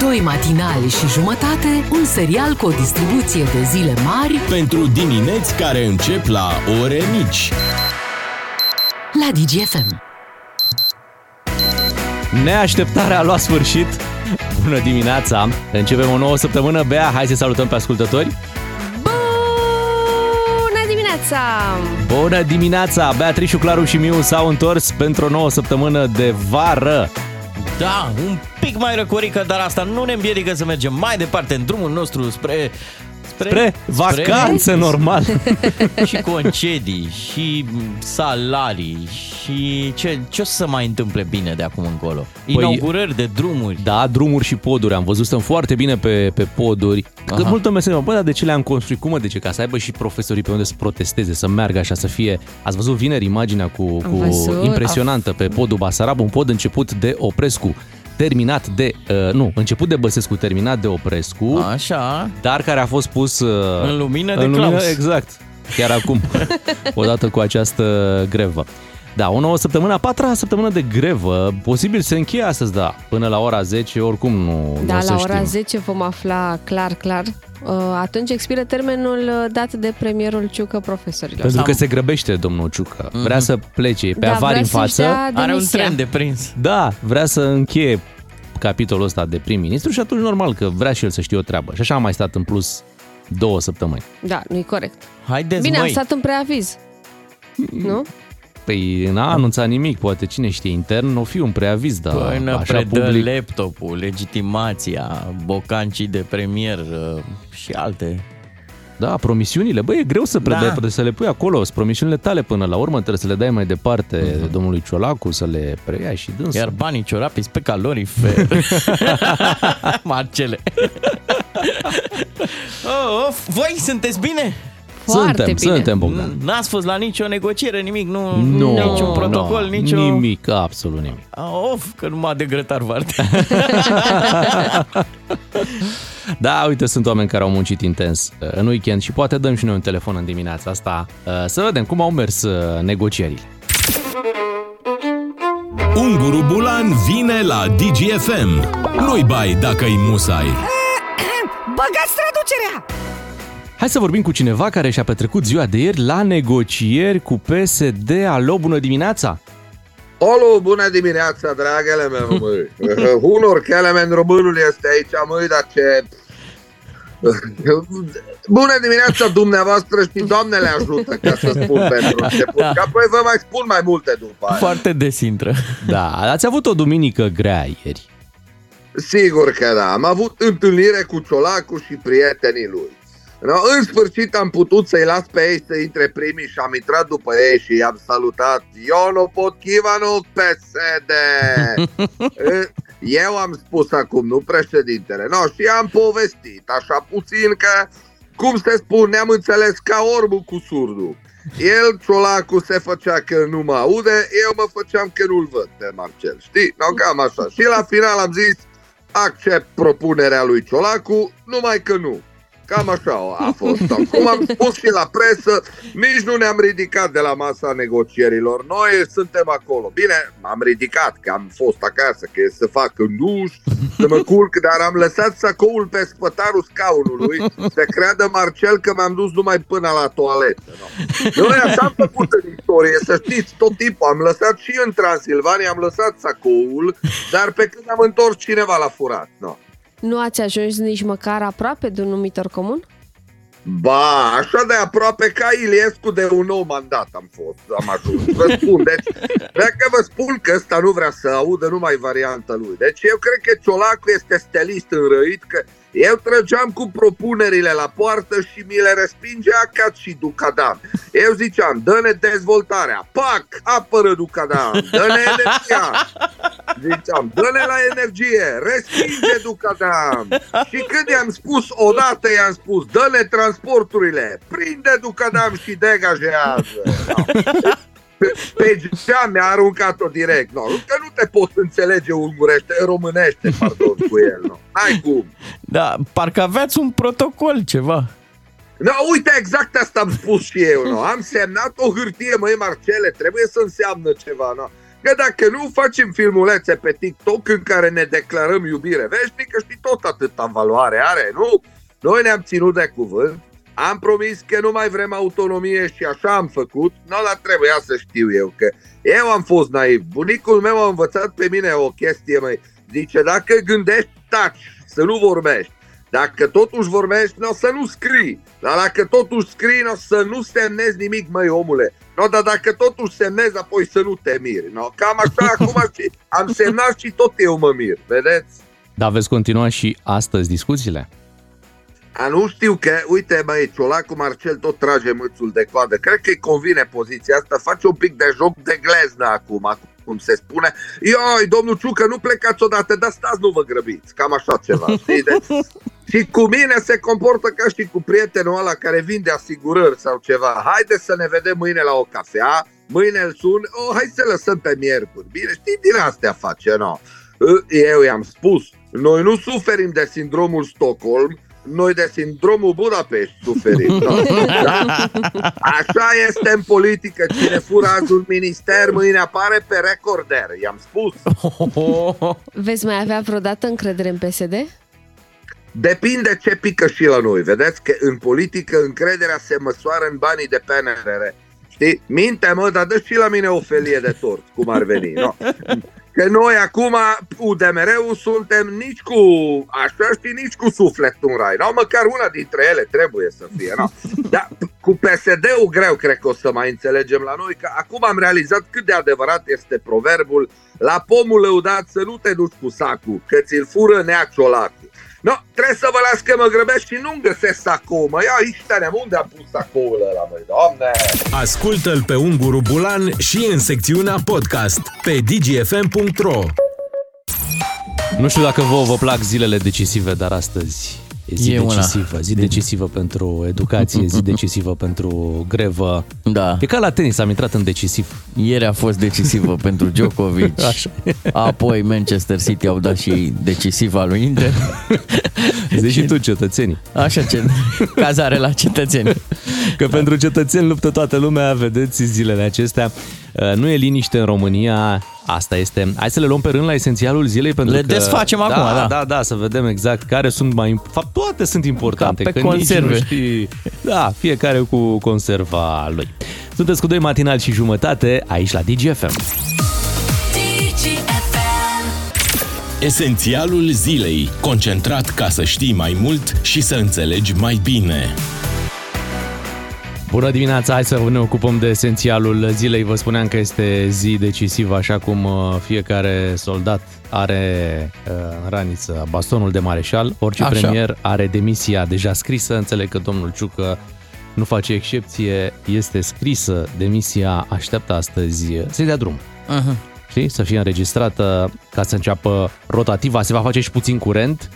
Doi matinali și jumătate, un serial cu o distribuție de zile mari Pentru dimineți care încep la ore mici. la DGFM. Neașteptarea a luat sfârșit. Bună dimineața! Începem o nouă săptămână. Bea, hai să salutăm pe ascultători. Bună dimineața! Bună dimineața! Beatrice, Claru și Miu s-au întors pentru o nouă săptămână de vară. Da, un pic mai răcorică, dar asta nu ne împiedică să mergem mai departe în drumul nostru spre... Spre vacanță, normal. și concedii, și salarii, și ce, ce o să mai întâmple bine de acum încolo? Inaugurări de drumuri. Da, drumuri și poduri. Am văzut, stăm foarte bine pe, pe poduri. Că Aha. multă lume se întreabă, bă, dar de ce le-am construit? Cum, mă, de ce? Ca să aibă și profesorii pe unde să protesteze, să meargă așa, să fie... Ați văzut vineri imaginea cu, cu văzut. impresionantă pe podul Basarab, un pod început de Oprescu, terminat de... Uh, nu, început de Băsescu, terminat de Oprescu, Așa, dar care a fost pus... Uh, În lumină de în lumină, Claus. Exact, chiar acum, odată cu această grevă. Da, o nouă săptămână, a patra săptămână de grevă, posibil se încheie astăzi, da, până la ora 10, oricum nu, nu Da, o să la ora știm. 10 vom afla clar, clar. Uh, Atunci expiră termenul uh, dat de premierul Ciucă profesorilor. Pentru că se grăbește domnul Ciucă, vrea să plece pe Da, avari vrea în să-și față, dea are un demisia. tren de prins. da, vrea să încheie capitolul ăsta de prim-ministru și atunci normal că vrea și el să știe o treabă. Și așa a mai stat în plus două săptămâni. Da, nu-i corect. Haideți, Bine, am măi. stat în preaviz. Nu? Păi n-a anunțat nimic, poate cine știe, intern o fi un preaviz, dar Până așa predă public. laptopul, legitimația, bocancii de premier uh, și alte. Da, promisiunile, băi, e greu să, predai, Da. trebuie să le pui acolo, sunt promisiunile tale până la urmă, trebuie să le dai mai departe domnului Ciolacu, să le preia și dânsul. Iar banii ciorapii pe calorifer. Marcele. oh, of, voi sunteți bine? Foarte suntem, bine. suntem, Bogdan. N-ați fost la nicio negociere, nimic, nu, Nu, niciun protocol, nu, nicio... Nimic, absolut nimic. Ah, Of, că numai de grătar varte. Da, uite, sunt oameni care au muncit intens uh, în weekend și poate dăm și noi un telefon în dimineața asta uh, să vedem cum au mers uh, negocierile. Unguru Bulan vine la DGFM. Nu-i bai dacă-i musai. Băgați traducerea! Hai să vorbim cu cineva care și-a petrecut ziua de ieri la negocieri cu PSD. Alo, bună dimineața! Alo, bună dimineața, dragele mele, măi. Hunor Kelemen românul este aici, măi, dar ce... Bună dimineața dumneavoastră și Doamne le ajută, ca să spun pentru început. Că apoi vă mai spun mai multe după aia. Foarte desintră. Da, ați avut o duminică grea ieri. Sigur că da, am avut întâlnire cu Ciolacu și prietenii lui. No, în sfârșit am putut să-i las pe ei să intre primii și am intrat după ei și i-am salutat. Iono Potkivanu, PSD! Eu am spus acum, nu președintele. No, și am povestit, așa puțin că, cum se spune, ne-am înțeles ca orbul cu surdul. El, Ciolacu, se făcea că nu mă aude, eu mă făceam că nu-l văd pe Marcel, știi? No, cam așa. Și la final am zis, accept propunerea lui Ciolacu, numai că nu. Cam așa a fost. Cum am spus și la presă, nici nu ne-am ridicat de la masa negocierilor. Noi suntem acolo. Bine, m-am ridicat, că am fost acasă, că e să fac în duș, să mă culc, dar am lăsat sacoul pe spătarul scaunului, să creadă Marcel că m-am dus numai până la toaletă. No. Noi așa am făcut în istorie, să știți, tot timpul. Am lăsat și în Transilvania, am lăsat sacoul, dar pe când am întors cineva l-a furat. No. Nu ați ajuns nici măcar aproape de un numitor comun? Ba, așa de aproape ca Iliescu de un nou mandat am fost, am ajuns. Vă spun, deci, dacă vă spun că ăsta nu vrea să audă numai varianta lui. Deci eu cred că Ciolacu este stelist înrăit, că eu trăgeam cu propunerile la poartă și mi le respingea ca și Ducadam. Eu ziceam, dă-ne dezvoltarea, pac, apără Ducadam, dă-ne energia. Ziceam, dă-ne la energie, respinge Ducadam. Și când i-am spus odată, i-am spus, dă-ne transporturile, prinde Ducadam și degajează. Pe, pe geam mi-a aruncat-o direct. No, că nu te poți înțelege ungurește, românește, pardon, cu el. No. N-ai cum. Da, parcă aveați un protocol, ceva. No, uite, exact asta am spus și eu. No. Am semnat o hârtie, măi, Marcele, trebuie să înseamnă ceva. No. Că dacă nu facem filmulețe pe TikTok în care ne declarăm iubire veșnică, știi, tot atâta valoare are, nu? Noi ne-am ținut de cuvânt, am promis că nu mai vrem autonomie și așa am făcut, nu, dar trebuia să știu eu că eu am fost naiv. Bunicul meu a învățat pe mine o chestie, mai zice, dacă gândești, taci, să nu vorbești. Dacă totuși vorbești, nu o să nu scrii. Dar dacă totuși scrii, nu o să nu semnezi nimic, măi omule. No, dar dacă totuși semnezi, apoi să nu te miri. No? Cam așa acum și am semnat și tot eu mă mir, vedeți? Dar veți continua și astăzi discuțiile? A, nu știu că, uite băi, Ciolacu Marcel tot trage mâțul de coadă. Cred că îi convine poziția asta, face un pic de joc de gleznă acum, cum se spune. Ioi, domnul Ciucă, nu plecați odată, dar stați, nu vă grăbiți. Cam așa ceva, știi? Deci, și cu mine se comportă ca și cu prietenul ăla care vinde asigurări sau ceva. Haide să ne vedem mâine la o cafea, mâine îl sun, oh, hai să lăsăm pe miercuri. Bine, știi, din astea face, no? Eu i-am spus, noi nu suferim de sindromul Stockholm, noi de sindromul Budapest suferim. No? Da? Așa este în politică. Cine fură azi un minister, mâine apare pe recorder. I-am spus. Veți mai avea vreodată încredere în PSD? Depinde ce pică și la noi. Vedeți că în politică încrederea se măsoară în banii de PNRR. Știi? Minte, mă, dar dă și la mine o felie de tort, cum ar veni. No? Că noi acum, UDMR-ul, suntem nici cu așa, știi, nici cu sufletul în rai. No? Măcar una dintre ele trebuie să fie. No? Dar cu PSD-ul greu cred că o să mai înțelegem la noi, că acum am realizat cât de adevărat este proverbul la pomul lăudat să nu te duci cu sacul, că ți-l fură neaciolacu. No, trebuie să vă las că mă grăbesc și nu-mi găsesc sacou, mă. Ia aici tane, unde am pus sacoul ăla, măi, doamne? Ascultă-l pe Unguru Bulan și în secțiunea podcast pe dgfm.ro Nu știu dacă vouă vă plac zilele decisive, dar astăzi E zi E una. decisivă, zi decisivă pentru educație, zi decisivă pentru grevă. Da. E ca la tenis, am intrat în decisiv. Ieri a fost decisivă pentru Djokovic. Așa. Apoi Manchester City au dat și decisiva lui Inter. Zici și tu, cetățenii. Așa ce cazare la cetățeni. Că pentru cetățeni luptă toată lumea, vedeți zilele acestea. Uh, Nu e liniște în România, asta este. Hai să le luăm pe rând la esențialul zilei pentru Le că... desfacem da, acum, da. Da, da, să vedem exact care sunt mai... În fapt, toate sunt importante. Ca pe că nici conserve. nu știi... Da, fiecare cu conserva lui. Sunteți cu doi matinal și jumătate aici la DGFM. Esențialul zilei. Concentrat ca să știi mai mult și să înțelegi mai bine. Bună dimineața, hai să ne ocupăm de esențialul zilei. Vă spuneam că este zi decisivă, așa cum uh, fiecare soldat are uh, în raniță bastonul de mareșal. Orice Așa. premier are demisia deja scrisă. Înțeleg că domnul Ciucă nu face excepție, este scrisă demisia, așteaptă astăzi să-i dea drum. Uh-huh. Știi? Să fie înregistrată ca să înceapă rotativa. Se va face și puțin curent.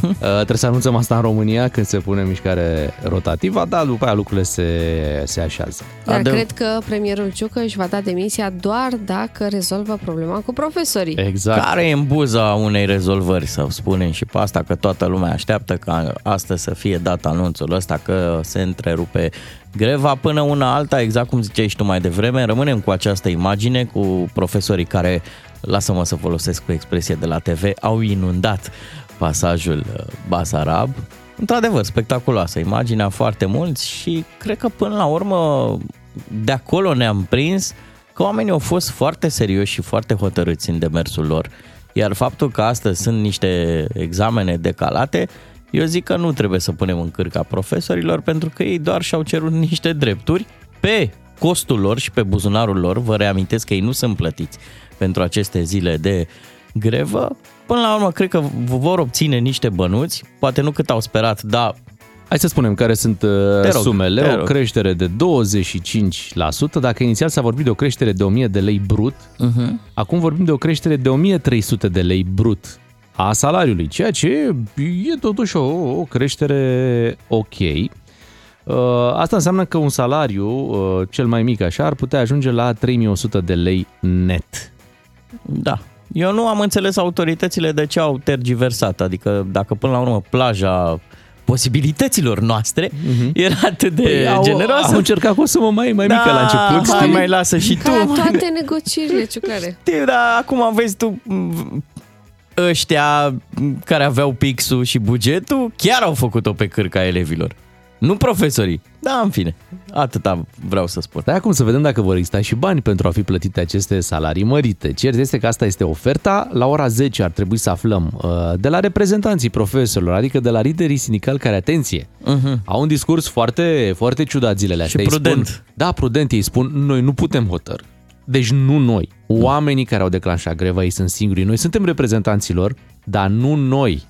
Uh, trebuie să anunțăm asta în România când se pune în mișcare rotativa, dar după aia lucrurile se, se așează. Dar Adeu. cred că premierul Ciucăș își va da demisia doar dacă rezolvă problema cu profesorii. Exact. Care e în buza unei rezolvări, să spunem și pe asta, că toată lumea așteaptă ca astăzi să fie dat anunțul ăsta că se întrerupe greva până una alta, exact cum ziceai și tu mai devreme, rămânem cu această imagine cu profesorii lasă-mă să folosesc o expresie de la TV, au inundat pasajul uh, Basarab. Într-adevăr, spectaculoasă imaginea, foarte mulți și cred că până la urmă de acolo ne-am prins că oamenii au fost foarte serioși și foarte hotărâți în demersul lor. Iar faptul că astăzi sunt niște examene decalate, eu zic că nu trebuie să punem în cârca profesorilor pentru că ei doar și-au cerut niște drepturi pe costul lor și pe buzunarul lor. Vă reamintesc că ei nu sunt plătiți pentru aceste zile de grevă. Până la urmă, cred că vor obține niște bănuți, poate nu cât au sperat, dar Hai să spunem care sunt uh, Te rog, sumele. te O rog. creștere de 25%. Dacă inițial s-a vorbit de o creștere de 1000 de lei brut, uh-huh. acum vorbim de o creștere de 1300 de lei brut a salariului, ceea ce e totuși o, o creștere ok. Uh, Asta înseamnă că un salariu, uh, cel mai mic așa, ar putea ajunge la 3100 de lei net. Da. Eu nu am înțeles autoritățile de ce au tergiversat. Adică dacă până la urmă plaja posibilităților noastre, era atât de Păi au, generoasă. au încercat cu o sumă mai, mai mică Da, la început, hai, știi? mai lasă și tu. Ca toate negocierile, ciuclare. Știu, dar acum vezi tu m, ăștia care aveau pixul și bugetul chiar au făcut-o pe cârca elevilor. Nu profesorii. Da, în fine. Atâta vreau să spun. Dar acum să vedem dacă vor exista și bani pentru a fi plătite aceste salarii mărite. Cert este că asta este oferta. La ora 10 ar trebui să aflăm uh, de la reprezentanții profesorilor, adică de la liderii sindicali care, atenție, Uh-huh. au un discurs foarte, foarte ciudat zilele astea. Ei prudent. Spun, da, prudent. Ei spun, noi nu putem hotăr. Deci nu noi. Oamenii care au declanșat greva, ei sunt singurii. Noi suntem reprezentanților, dar nu noi.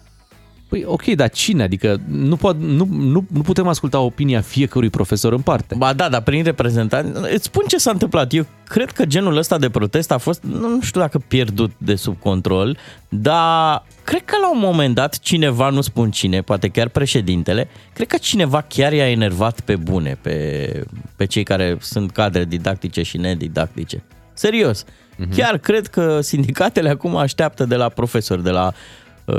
Păi ok, dar cine? Adică nu, pot, nu, nu, nu putem asculta opinia fiecărui profesor în parte. Ba da, dar prin reprezentanți... Îți spun ce s-a întâmplat. Eu cred că genul ăsta de protest a fost, nu nu știu dacă pierdut de sub control, dar cred că la un moment dat cineva, nu spun cine, poate chiar președintele, cred că cineva chiar i-a enervat pe bune, pe, pe cei care sunt cadre didactice și nedidactice. Serios. Chiar cred că sindicatele acum așteaptă de la profesori, de la uh,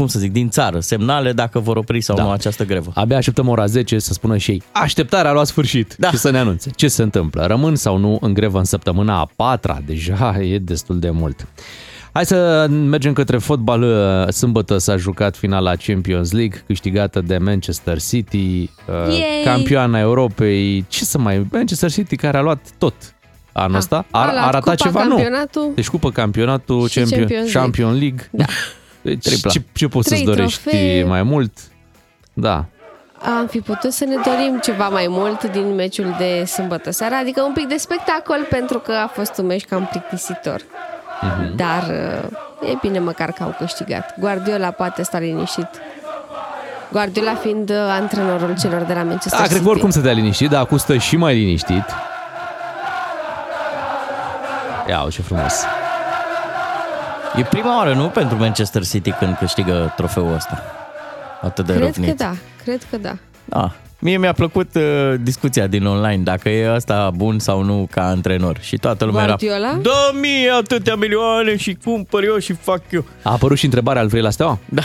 cum să zic, din țară, semnale dacă vor opri sau Da. nu această grevă. Abia așteptăm ora 10 să spună și ei așteptarea a luat sfârșit Da. și să ne anunțe ce se întâmplă. Rămân sau nu în grevă în săptămâna a patra, deja e destul de mult. Hai să mergem către fotbal. Sâmbătă s-a jucat finala Champions League, câștigată de Manchester City, uh, Yay! campioana Europei. Ce să mai... Manchester City care a luat tot anul ăsta. A, a luat a ratat cupa, ceva? Nu. campionatul. Deci cupă campionatul, Și Champion, Champions League. Champion League. Da. Deci, Tripla. ce, ce poți să-ți Trei dorești trofee. mai mult? Da, Am fi putut să ne dorim ceva mai mult din meciul de sâmbătă seara, adică un pic de spectacol, pentru că a fost un meci cam plictisitor. Mhm. Dar uh, e bine măcar că au câștigat. Guardiola poate sta liniștit. Guardiola fiind uh, antrenorul celor de la Manchester Da, cred City. că oricum să te liniștit, dar acum stă și mai liniștit. Ia, ce frumos. E prima oară, nu, pentru Manchester City când câștigă trofeul ăsta. Atât de Cred răvnit. că da, cred că da. da. Mie mi-a plăcut uh, discuția din online, dacă e ăsta bun sau nu ca antrenor. Și toată lumea Guardiola? era, dă mie atâtea milioane și cumpăr eu și fac eu. A apărut și întrebarea, îl vrei la Steaua? Da.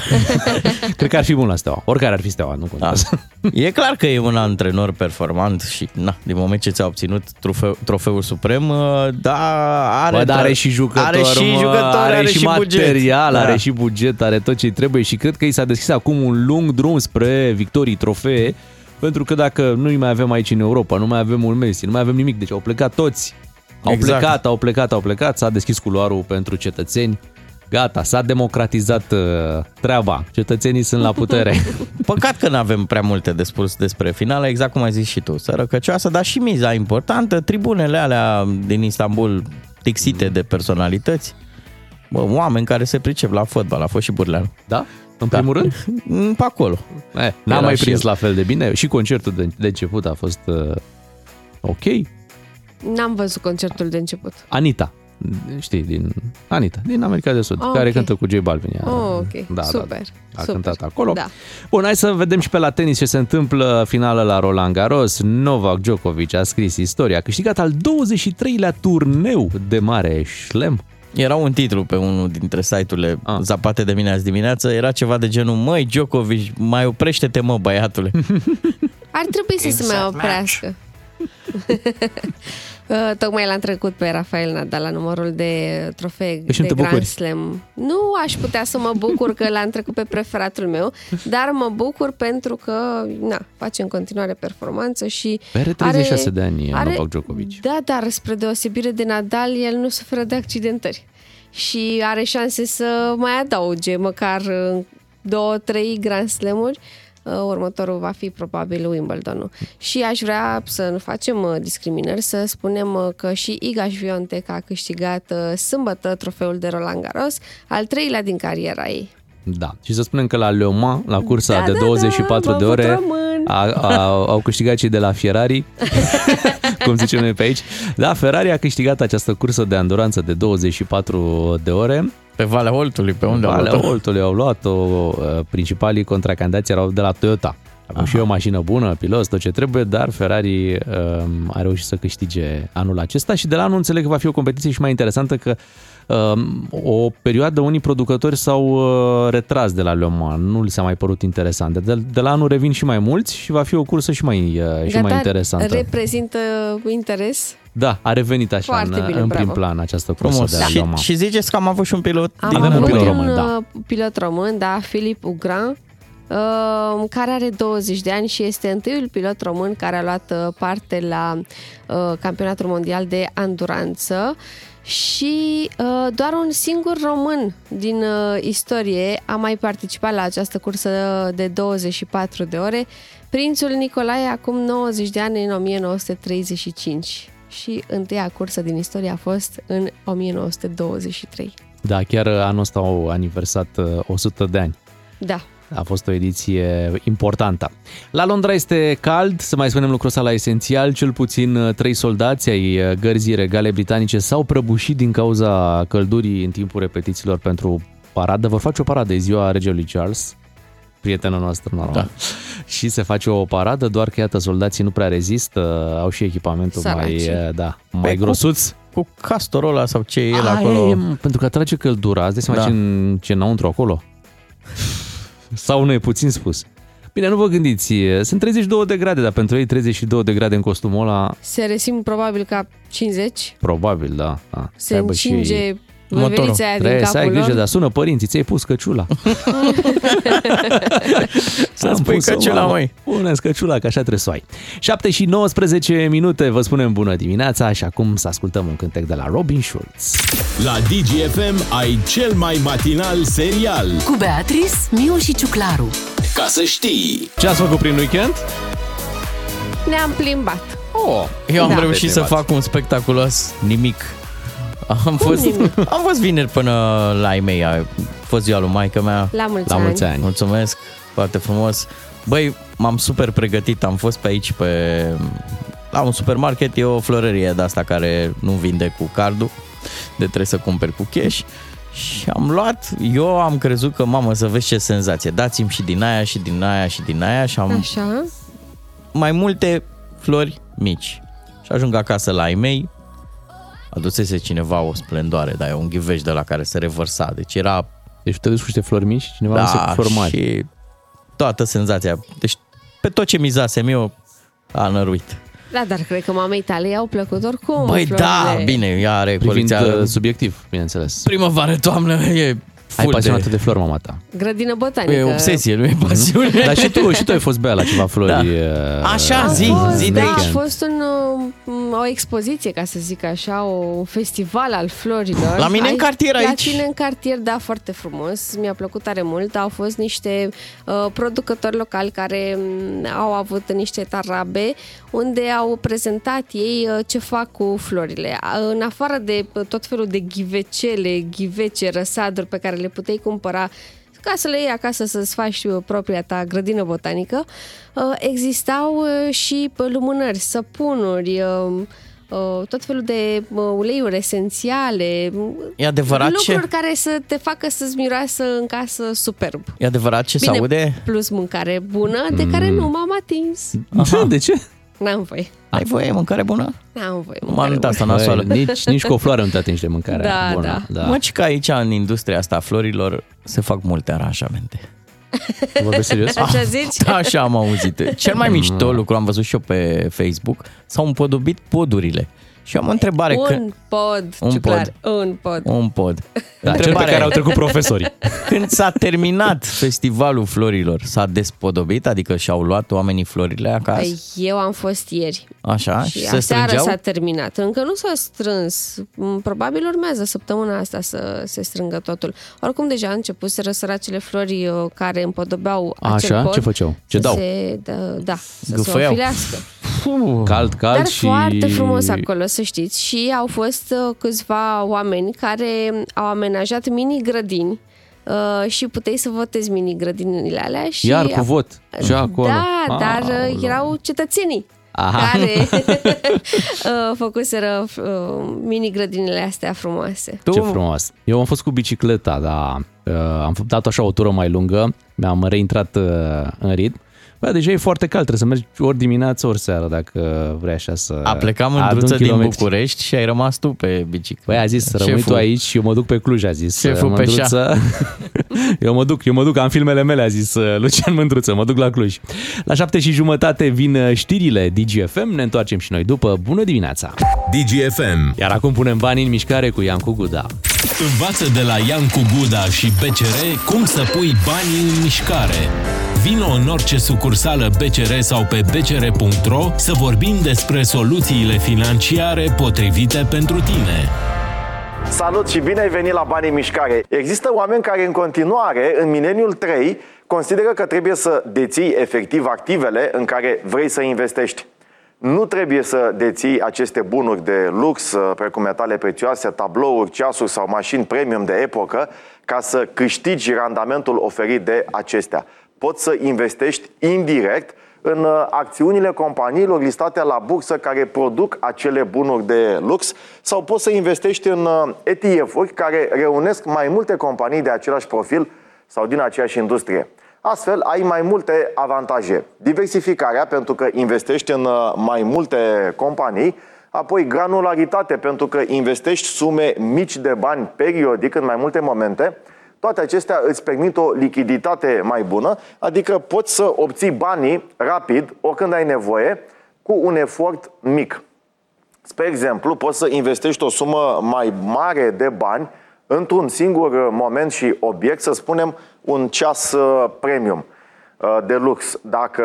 cred că ar fi bun la Steaua. Oricare ar fi Steaua, nu Da. contează. E clar că e un antrenor performant și na, din moment ce ți-a obținut trofeu, trofeul suprem, uh, da, are, Bă, dar are tra- și jucători, are și mă, jucători, are, are și, și buget. material, Da. are și buget, are tot ce trebuie și cred că i s-a deschis acum un lung drum spre victorii, trofee, pentru că dacă nu mai avem aici în Europa, nu mai avem un Messi, nu mai avem nimic, deci au plecat toți. Au Exact. plecat, au plecat, au plecat, s-a deschis culoarul pentru cetățeni. Gata, s-a democratizat uh, treaba. Cetățenii sunt la putere. Păcat că nu avem prea multe de spus despre finală, exact cum ai zis și tu. Sărăcăcioasă, dar și miza importantă. Tribunele alea din Istanbul tixite de personalități. Bă, oameni care se pricep la fotbal. A fost și Burleanu. Da? În primul rând? Mm, Pe acolo. Eh, n-am Era mai și prins el. la fel de bine. Și concertul de, de început a fost uh, ok. N-am văzut concertul de început. Anita, știi, din Anita, din America de Sud, Ah, care ok. cântă cu J Balvin. Ea- Oh, ok. Da, Super, Da, a super. cântat acolo. Da. Bun, hai să vedem și pe la tenis ce se întâmplă. Finală la Roland Garros. Novak Djokovic a scris istoria. A câștigat al 23-lea turneu de mare șlem. Era un titlu pe unul dintre site-urile Ah. zapate de mine azi dimineață. Era ceva de genul, măi, Djokovic, mai oprește-te, mă, băiatule. Ar trebui să se mai oprească. Uh, Tocmai l-am trecut pe Rafael Nadal la numărul de trofee Deci nu de te Grand bucuri? Slam. Nu aș putea să mă bucur că l-am trecut pe preferatul meu, dar mă bucur pentru că na, face în continuare performanță și Are 36 de ani, Novak Djokovic. Da, dar spre deosebire de Nadal, el nu suferă de accidentări și are șanse să mai adauge măcar uh, două, trei Grand Slam-uri. Uh, Următorul va fi probabil Wimbledon-ul. Și aș vrea să nu facem uh, discriminări, să spunem uh, că și Iga Świątek a câștigat uh, sâmbătă trofeul de Roland Garros, al treilea din cariera ei. Da. Și să spunem că la Le Mans, la cursa Da, de da, 24 da, de mă ore, rămân. A, a, au câștigat cei de la Ferrari, cum zicem noi pe aici. Da, Ferrari a câștigat această cursă de anduranță de 24 de ore. Pe Valea Oltului, pe unde au Valea luat-o? Oltului au luat-o, uh, principalii contracandidați erau de la Toyota. Acum și e o mașină bună, pilot, tot ce trebuie, dar Ferrari um, a reușit să câștige anul acesta și de la anul înțeleg că va fi o competiție și mai interesantă că Um, O perioadă unii producători s-au uh, retras de la Le Mans, nu li s-a mai părut interesant. De, de la anul revin și mai mulți și va fi o cursă și mai, uh, și mai interesantă. reprezintă interes. Da, a revenit așa Foarte în, bine, în prim bravo. plan această cursă Frumos. de la Și, Le Mans. și ziceți că am avut și un pilot Am din Avem un avut pilot un român, da. uh, pilot român, da, Filip Ugran, uh, care are 20 de ani și este întâiul pilot român care a luat uh, parte la uh, campionatul mondial de anduranță și uh, doar un singur român din uh, istorie a mai participat la această cursă de 24 de ore, prințul Nicolae acum 90 de ani în 1935 și întâia cursă din istorie a fost în 1923. Da, chiar anul ăsta au aniversat uh, 100 de ani. Da. A fost o ediție importantă. La Londra este cald, să mai spunem lucrul ăsta la esențial, cel puțin uh, trei soldați ai uh, gărzii regale britanice s-au prăbușit din cauza căldurii în timpul repetițiilor pentru paradă. Vor face o paradă, e ziua regelui Charles, prietenul nostru normal. Da. Și se face o paradă, doar că iată, soldații nu prea rezistă, au și echipamentul Săraci. mai, uh, da, mai Păi, cu- grosuț. cu castorul ăla sau ce e el Aia acolo. E, mă, pentru că atrage căldura, îți dai seama Da. ce, în- ce înăuntru acolo? Sau nu e puțin spus? Bine, nu vă gândiți, sunt 32 de grade, dar pentru ei 32 de grade în costumul ăla, Se resim probabil ca 50. probabil, da. da. Se Să aibă și ei- încinge motorul. veverița aia din Trebuie să ai capul grijă, lor. dar sună părinții, ți-ai pus căciula. Să-ți Am pui pus-o, căciula, mamă. măi. Pune-ți căciula, că așa trebuie să o ai. 7 și 19 minute, vă spunem bună dimineața și acum să ascultăm un cântec de la Robin Schulz. La DGFM ai cel mai matinal serial. Cu Beatrice, Miu și Ciuclaru. Ca să știi! Ce ați făcut prin weekend? Ne-am plimbat. Oh, Eu am Da. reușit să fac un spectaculos nimic. Am fost, am fost vineri până la ai mei, a fost ziua lui maică mea. La mulți La ani. mulți ani. Mulțumesc, foarte frumos. Băi, m-am super pregătit, am fost pe aici pe la un supermarket, e o florărie de asta care nu vinde cu cardul, de trebuie să cumperi cu cash. Și am luat, eu am crezut că, mamă, să vezi ce senzație, dați-mi și din aia, și din aia, și din aia și am Așa. mai multe flori mici. Și ajung acasă la ai mei, adusese cineva o splendoare, dar e un ghiveș de la care se revărsa. Deci era Deci te duci cu niște flori mici și cineva da, cu flori mari. și toată senzația. Deci pe tot ce mizasem eu a năruit. Da, dar cred că mamei tale i-au plăcut oricum Băi, da, florile. bine, ea are Privind colecția uh, subiectiv, bineînțeles. primăvară, toamnă, e Ai full pasionată de... de flori, mama ta. Grădină botanică. E obsesie, nu e pasiune. Dar și tu, și tu ai fost bea la ceva flori. Da. uh, Așa, A zi, fost, zi de da, aici. a fost un, uh, o expoziție, ca să zic așa, o- un festival al florilor. La mine în cartier La aici. tine în cartier, da, foarte frumos. Mi-a plăcut tare mult. Au fost niște uh, producători locali care um, au avut niște tarabe unde au prezentat ei uh, ce fac cu florile. A- În afară de uh, tot felul de ghivecele, ghivece, răsaduri pe care le puteai cumpăra ca să le iei acasă să-ți faci uh, propria ta grădină botanică, uh, existau uh, și uh, lumânări, săpunuri, uh, uh, tot felul de uh, uleiuri esențiale, E adevărat lucruri ce? care să te facă să-ți miroasă în casă superb. E adevărat ce se Bine, aude? plus mâncare bună, de care nu m-am atins. Aha. De ce? N-am voie. Ai voie mâncare bună? N-am voie. M-am mâncare uitat bună. asta nasoală. Băi, nici, nici cu o floare nu te atingi de mâncare Da, bună. da. da. Mă, ci că aici, în industria asta a florilor, se fac multe aranjamente. Vorbești serios? Așa zici? Da, așa am auzit. Cel mai mișto lucru, am văzut și eu pe Facebook, s-au împodobit podurile. Și am o întrebare. Un Când, pod, Un ciuclar, un pod. un pod. Da, cel pe care au trecut profesorii. Când s-a terminat festivalul florilor, s-a despodobit? Adică și-au luat oamenii florile acasă? Păi, eu am fost ieri Așa? și, Și se aseară strângeau? s-a terminat. Încă nu s-a strâns. M, Probabil urmează săptămâna asta să se strângă totul. Oricum deja a început să răsăracele flori uh, care împodobeau acel Așa? pod. Ce făceau? Ce să dau? Se, da, da, să Gâfăiau. se ofilească. Cald, cald Dar și... foarte frumos acolo, să știți. Și au fost uh, câțiva oameni care au amenajat mini-grădini uh, și puteai să votezi mini-grădinile alea. Și Iar cu vot. Și acolo. Da, dar uh, Aoleu. erau cetățenii Aha. care uh, făcuseră uh, mini-grădinile astea frumoase. Tu? Ce frumos. Eu am fost cu bicicleta, dar uh, am dat așa o tură mai lungă, mi-am reintrat uh, în ritm. Bă, deja e foarte cald, trebuie să mergi ori dimineață, ori seara, dacă vrei așa să A plecat adun mândruță din kilometri. București și ai rămas tu pe bicicletă. Băi, a zis, rămâi Șeful. tu aici și eu mă duc pe Cluj, a zis. Șeful pe Mândruță. eu mă duc, eu mă duc, am filmele mele, a zis uh, Lucian Mândruță, mă duc la Cluj. La șapte și jumătate vin uh, știrile DGFM, ne întoarcem și noi după. Bună dimineața! DGFM. Iar acum punem banii în mișcare cu Iancu Guda. Învață de la Iancu Guda și BCR cum să pui banii în mișcare. Vino în orice sucursală BCR sau pe bcr.ro să vorbim despre soluțiile financiare potrivite pentru tine. Salut și bine ai venit la Banii în Mișcare. Există oameni care în continuare, în mileniul 3, consideră că trebuie să deții efectiv activele în care vrei să investești. Nu trebuie să deții aceste bunuri de lux, uh, precum metale prețioase, tablouri, ceasuri sau mașini premium de epocă, ca să câștigi randamentul oferit de acestea. Poți să investești indirect în uh, acțiunile companiilor listate la bursă care produc acele bunuri de lux sau poți să investești în uh, ETF-uri care reunesc mai multe companii de același profil sau din aceeași industrie. Astfel, ai mai multe avantaje. Diversificarea, pentru că investești în uh, mai multe companii, apoi granularitate, pentru că investești sume mici de bani periodic în mai multe momente, toate acestea îți permit o lichiditate mai bună, adică poți să obții banii rapid, oricând ai nevoie, cu un efort mic. Spre exemplu, poți să investești o sumă mai mare de bani într-un singur moment și obiect, să spunem un ceas uh, premium uh, de lux. Dacă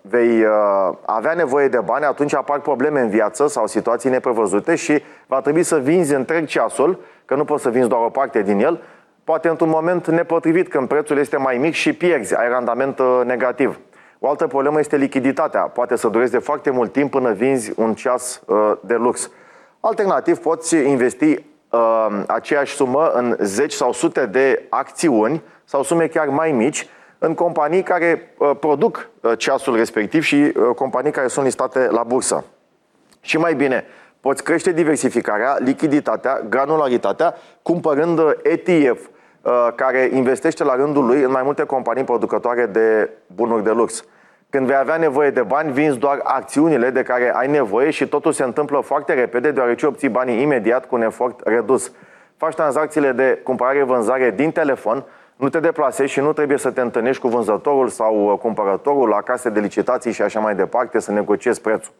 vei uh, avea nevoie de bani, atunci apar probleme în viață sau situații neprevăzute și va trebui să vinzi întreg ceasul, că nu poți să vinzi doar o parte din el, poate într-un moment nepotrivit, când prețul este mai mic și pierzi, ai randament uh, negativ. O altă problemă este lichiditatea. Poate să dureze foarte mult timp până vinzi un ceas uh, de lux. Alternativ, poți investi uh, aceeași sumă în zeci sau sute de acțiuni sau sume chiar mai mici în companii care uh, produc uh, ceasul respectiv și uh, companii care sunt listate la bursă. Și mai bine, poți crește diversificarea, lichiditatea, granularitatea, cumpărând ETF, uh, care investește la rândul lui în mai multe companii producătoare de bunuri de lux. Când vei avea nevoie de bani, vinzi doar acțiunile de care ai nevoie și totul se întâmplă foarte repede, deoarece obții banii imediat cu un efort redus. Faci tranzacțiile de cumpărare-vânzare din telefon, nu te deplasezi și nu trebuie să te întâlnești cu vânzătorul sau uh, cumpărătorul la case de licitații și așa mai departe să negociezi prețul.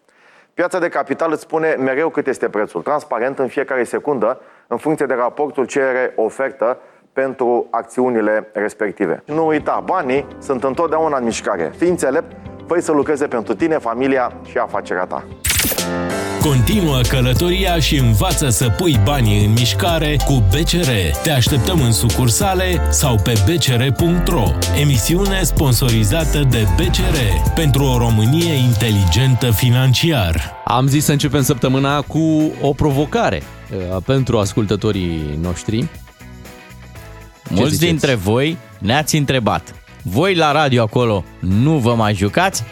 Piața de capital îți spune mereu cât este prețul, transparent în fiecare secundă, în funcție de raportul cerere-ofertă pentru acțiunile respective. Nu uita, banii sunt întotdeauna în mișcare. Fii înțelept, fă să lucreze pentru tine, familia și afacerea ta. Continuă călătoria și învață să pui banii în mișcare cu BCR. Te așteptăm în sucursale sau pe bcr.ro. Emisiune sponsorizată de BCR pentru o Românie inteligentă financiar. Am zis să începem săptămâna cu o provocare uh, pentru ascultătorii noștri. Mulți ziceți? dintre voi ne-ați întrebat. Voi la radio acolo nu vă mai jucați?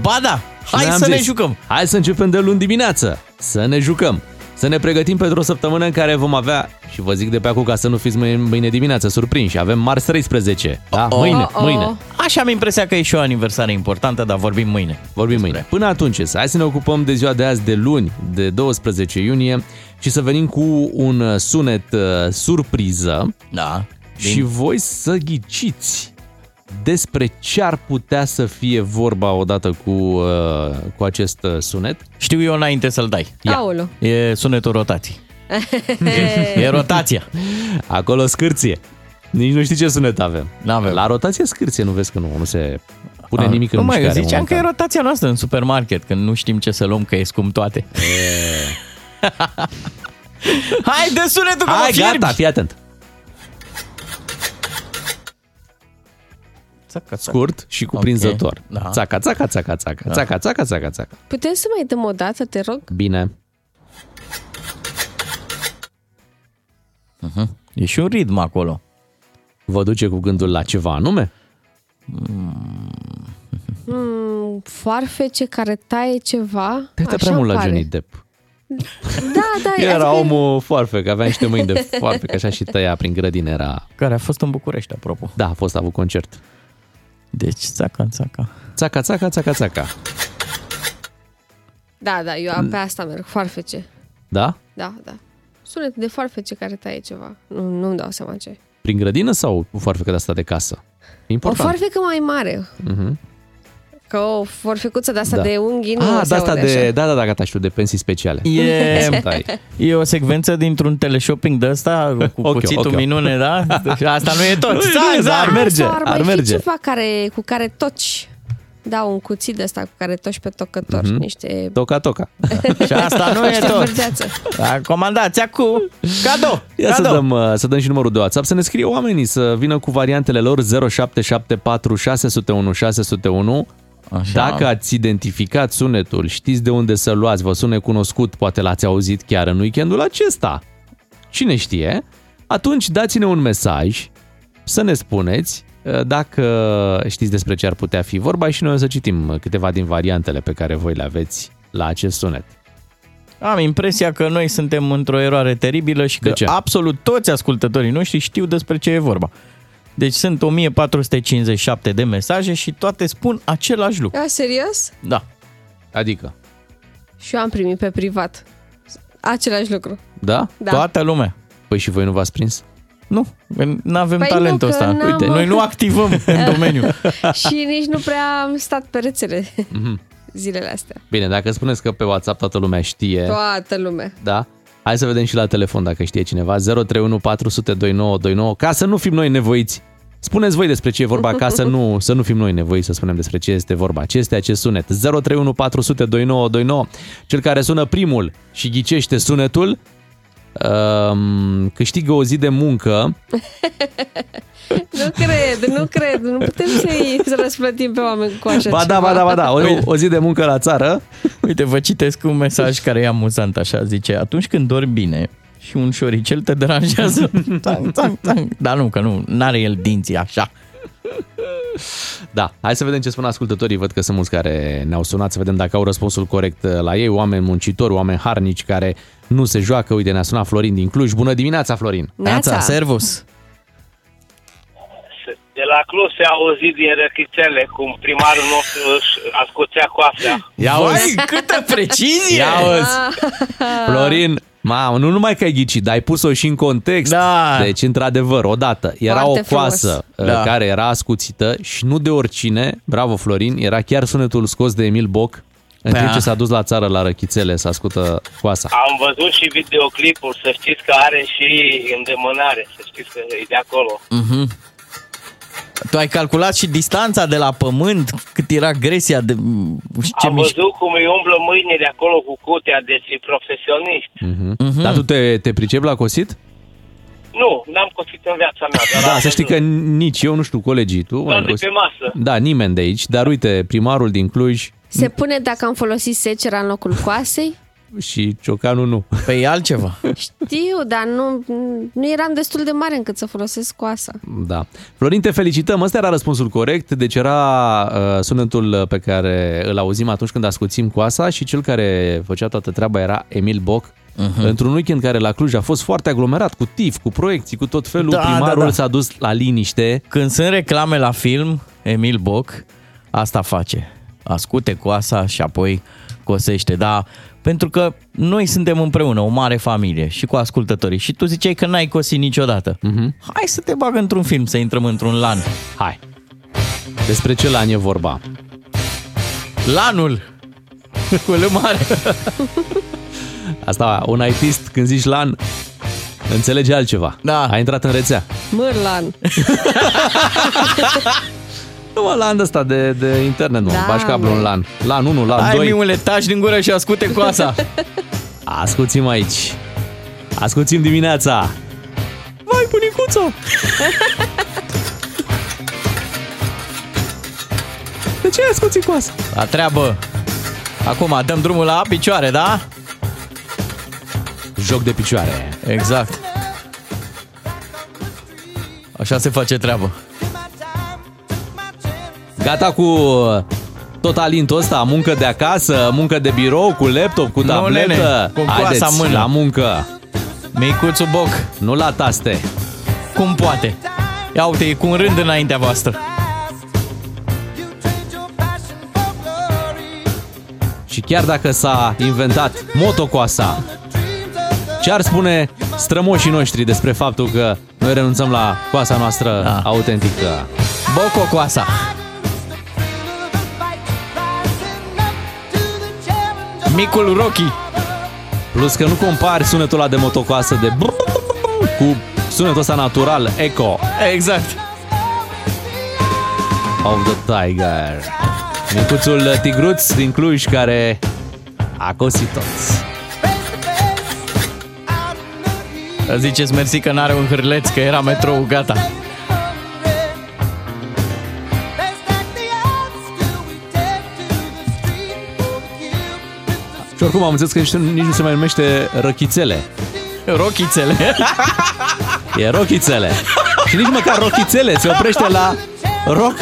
Ba da, hai Noi am să ne zis, jucăm! Hai să începem de luni dimineață. Să ne jucăm. Să ne pregătim pentru o săptămână în care vom avea, și vă zic de pe acum ca să nu fiți mâine, mâine dimineață surprinși, avem marți 13. Da? Oh. Mâine, Oh, oh. mâine. Așa am impresia că e și o aniversare importantă, dar vorbim mâine. Vorbim mâine. Până atunci, să- hai să ne ocupăm de ziua de azi, de luni, de 12 iunie, și să venim cu un uh, sunet uh, surpriză Da. Și voi să ghiciți despre ce ar putea să fie vorba odată cu, uh, cu acest uh, sunet. Știu eu înainte să-l dai. Ia. Aolo. E sunetul rotației. E rotația. Acolo scârție. Nici nu știi ce sunet avem. N-avem. La rotație scârție, nu vezi că nu, nu se pune Ah, nimic în nu mai, mișcare. ziceam că e momentan. rotația noastră în supermarket, când nu știm ce să luăm, că e scump toate. Hai, de sunetul că Hai, mă fierbi! gata, fii atent. Țaca, țaca. Scurt și cuprinzător. Ok, da. Țaca, țaca, țaca, țaca, țaca, țaca, țaca, țaca. Putem să mai dăm o dată, te rog? Bine. E și un ritm acolo. Vă duce cu gândul la ceva anume? Hmm, foarfece care taie ceva. Te-ai Așa prea mult la pare. Johnny Depp. Da, da. Era adică- omul foarfec, avea niște mâini de foarfec, așa și tăia prin grădină era... Care a fost în București, apropo. Da, a fost avut concert. Deci, țaca, țaca. Țaca, țaca, țaca, țaca. Da, da, eu pe asta merg, foarfece. Da? Da, da. Sunet de foarfece care taie ceva. Nu, nu-mi dau seama ce. Prin grădină sau cu foarfecă de asta de casă? O Important. foarfecă mai mare. Mhm. Că o forfecuță de asta Da. de unghi nu Ah, se de asta aude de, așa. da, da, da, gata, știu, de pensii speciale. E, Să tai. e o secvență dintr-un teleshopping de ăsta cu Ok, cuțitul ok. minune, da? Și Asta nu e tot. Nu e Țang, bine, dar țang. merge, Sau ar mai ar fi merge. ceva care, cu care toci. Da, un cuțit de ăsta cu care toci pe tocător. Mhm. Niște... Toca, toca. Și asta nu e niște tot. vârdeață. Da, comandați cu cadou. Ia să cadou. dăm, uh, să dăm și numărul de WhatsApp, să ne scrie oamenii, să vină cu variantele lor 0774 601 601. Așa. Dacă ați identificat sunetul, știți de unde să luați, vă sună cunoscut, poate l-ați auzit chiar în weekendul acesta. Cine știe? Atunci dați-ne un mesaj să ne spuneți uh, dacă știți despre ce ar putea fi vorba și noi o să citim câteva din variantele pe care voi le aveți la acest sunet. Am impresia că noi suntem într-o eroare teribilă și De că ce? absolut toți ascultătorii noștri știu despre ce e vorba. Deci sunt 1457 de mesaje și toate spun același lucru. A, serios? Da. Adică, Și eu am primit pe privat. Același lucru. da? Da. Toată lumea. Păi și voi nu v-ați prins? Nu, nu avem Păi nu, talentul că ăsta. n-am- Uite, noi nu activăm în domeniu. și nici nu prea am stat pe rețele Mhm. zilele astea. Bine, dacă spuneți că pe WhatsApp toată lumea știe, Toată lumea. da? Hai să vedem și la telefon dacă știe cineva. 031 400 2929, ca să nu fim noi nevoiți. Spuneți voi despre ce e vorba, ca să nu, să nu fim noi nevoiți să spunem despre ce este vorba. Ce este acest sunet? 031 400 2929. Cel care sună primul și ghicește sunetul, um, câștigă o zi de muncă. Nu cred, nu cred. Nu putem să-i să răsplătim pe oameni cu așa Ba da, ceva. ba da, ba da. O, o zi de muncă la țară. Uite, vă citesc un mesaj care e amuzant așa, zice, atunci când dormi bine și un șoricel te deranjează, țang, țang, țang. Dar nu, că nu, n-are el dinții așa. Da, hai să vedem ce spun ascultătorii. Văd că sunt mulți care ne-au sunat să vedem dacă au răspunsul corect uh, la ei. Oameni muncitori, oameni harnici care nu se joacă. Uite, ne-a sunat Florin din Cluj. Bună dimineața, Florin! Neața. servus! De la Cluj se auzit din răchițele cum primarul nostru își ascuțea coafea. Ia Vai, câtă precizie! Ia auzi! Florin, mamă, nu numai că ai ghicit, dar ai pus-o și în context. Da. Deci, într-adevăr, odată, era Foarte o coasă frumos. uh, Da. care era ascuțită și nu de oricine, bravo Florin, era chiar sunetul scos de Emil Boc în Da. timp ce s-a dus la țară la răchițele să ascultă coasa. Am văzut și videoclipul, să știți că are și îndemânare, să știți că e de acolo. Mhm. Tu ai calculat și distanța de la pământ, cât era gresia de... Ce Am mișc... văzut cum îi umblă mâinile de acolo cu cutea, deci e profesionist. Mhm. Mhm. Dar tu te, te pricepi la cosit? Nu, n-am cosit în viața mea, dar Da, am să știi că văzut. nici eu, nu știu, colegii, tu... Doar ai de cosit? pe masă. Da, nimeni de aici, dar uite, primarul din Cluj Se pune dacă am folosit secera în locul coasei? Și Ciocanul nu. Păi e altceva. Știu, dar nu, nu eram destul de mare încât să folosesc coasa. Da. Florin, te felicităm. Ăsta era răspunsul corect. Deci era uh, sunetul pe care îl auzim atunci când ascuțim coasa și cel care făcea toată treaba era Emil Boc. Uh-huh. Într-un weekend care la Cluj a fost foarte aglomerat, cu tif, cu proiecții, cu tot felul, Da, primarul da, da. s-a dus la liniște. Când sunt reclame la film, Emil Boc asta face. Ascute coasa și apoi cosește. Da, pentru că noi suntem împreună, o mare familie și cu ascultătorii. Și tu ziceai că n-ai cosit niciodată. Mhm. Hai să te bag într-un film, să intrăm într-un lan. Hai. Despre ce lan e vorba? Lanul! Cu L mare. Asta, un ITist, când zici lan, înțelege altceva. Da. A intrat în rețea. Mârlan. Nu mă, lan ăsta de, de internet, nu. Da, Bași cablu măi. în lan. Lan 1, lan Hai, 2. miule, taci din gură și ascute coasa. Asculțim aici. Asculțim dimineața. Vai, bunicuță! De ce ai ascultit cu asta? La treabă. Acum dăm drumul la picioare, da? Joc de picioare. Exact. Așa se face treabă. Gata cu tot alintul ăsta, muncă de acasă, muncă de birou, cu laptop, cu Nu, tabletă. nene, cu coasa Haideți în mână. la muncă, Micuțul Boc, nu la taste. cum poate? Ia uite, e cu un rând înaintea voastră. chiar dacă s-a inventat motocoasa, ce ar spune strămoșii noștri despre faptul că noi renunțăm la coasa noastră Da. autentică? Boco coasa. Micul Rocky. Plus că nu compari sunetul ăla de motocoasă de cu sunetul ăsta natural, eco Exact. of the tiger. Micuțul tigruț din Cluj care a cosit toți. Ziceți mersi că n-are un hârleț, că era metrou gata. Oricum am înțeles că nici, nici nu se mai numește răchițele. Rochițele. E rochițele. Și nici măcar rochițele se oprește la rock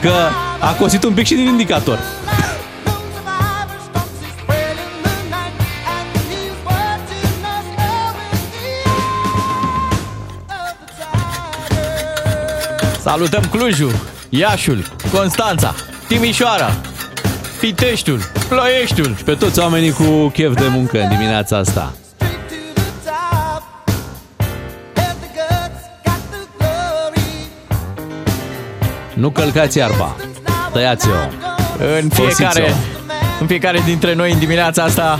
că a cosit un pic și din indicator. Salutăm Clujul, Iașul, Constanța, Timișoara, Piteștiul, Ploieștiul. Pe toți oamenii cu chef de muncă în dimineața asta. Nu călcați iarba, tăiați-o. În fiecare, Folosiți-o. în fiecare dintre noi în dimineața asta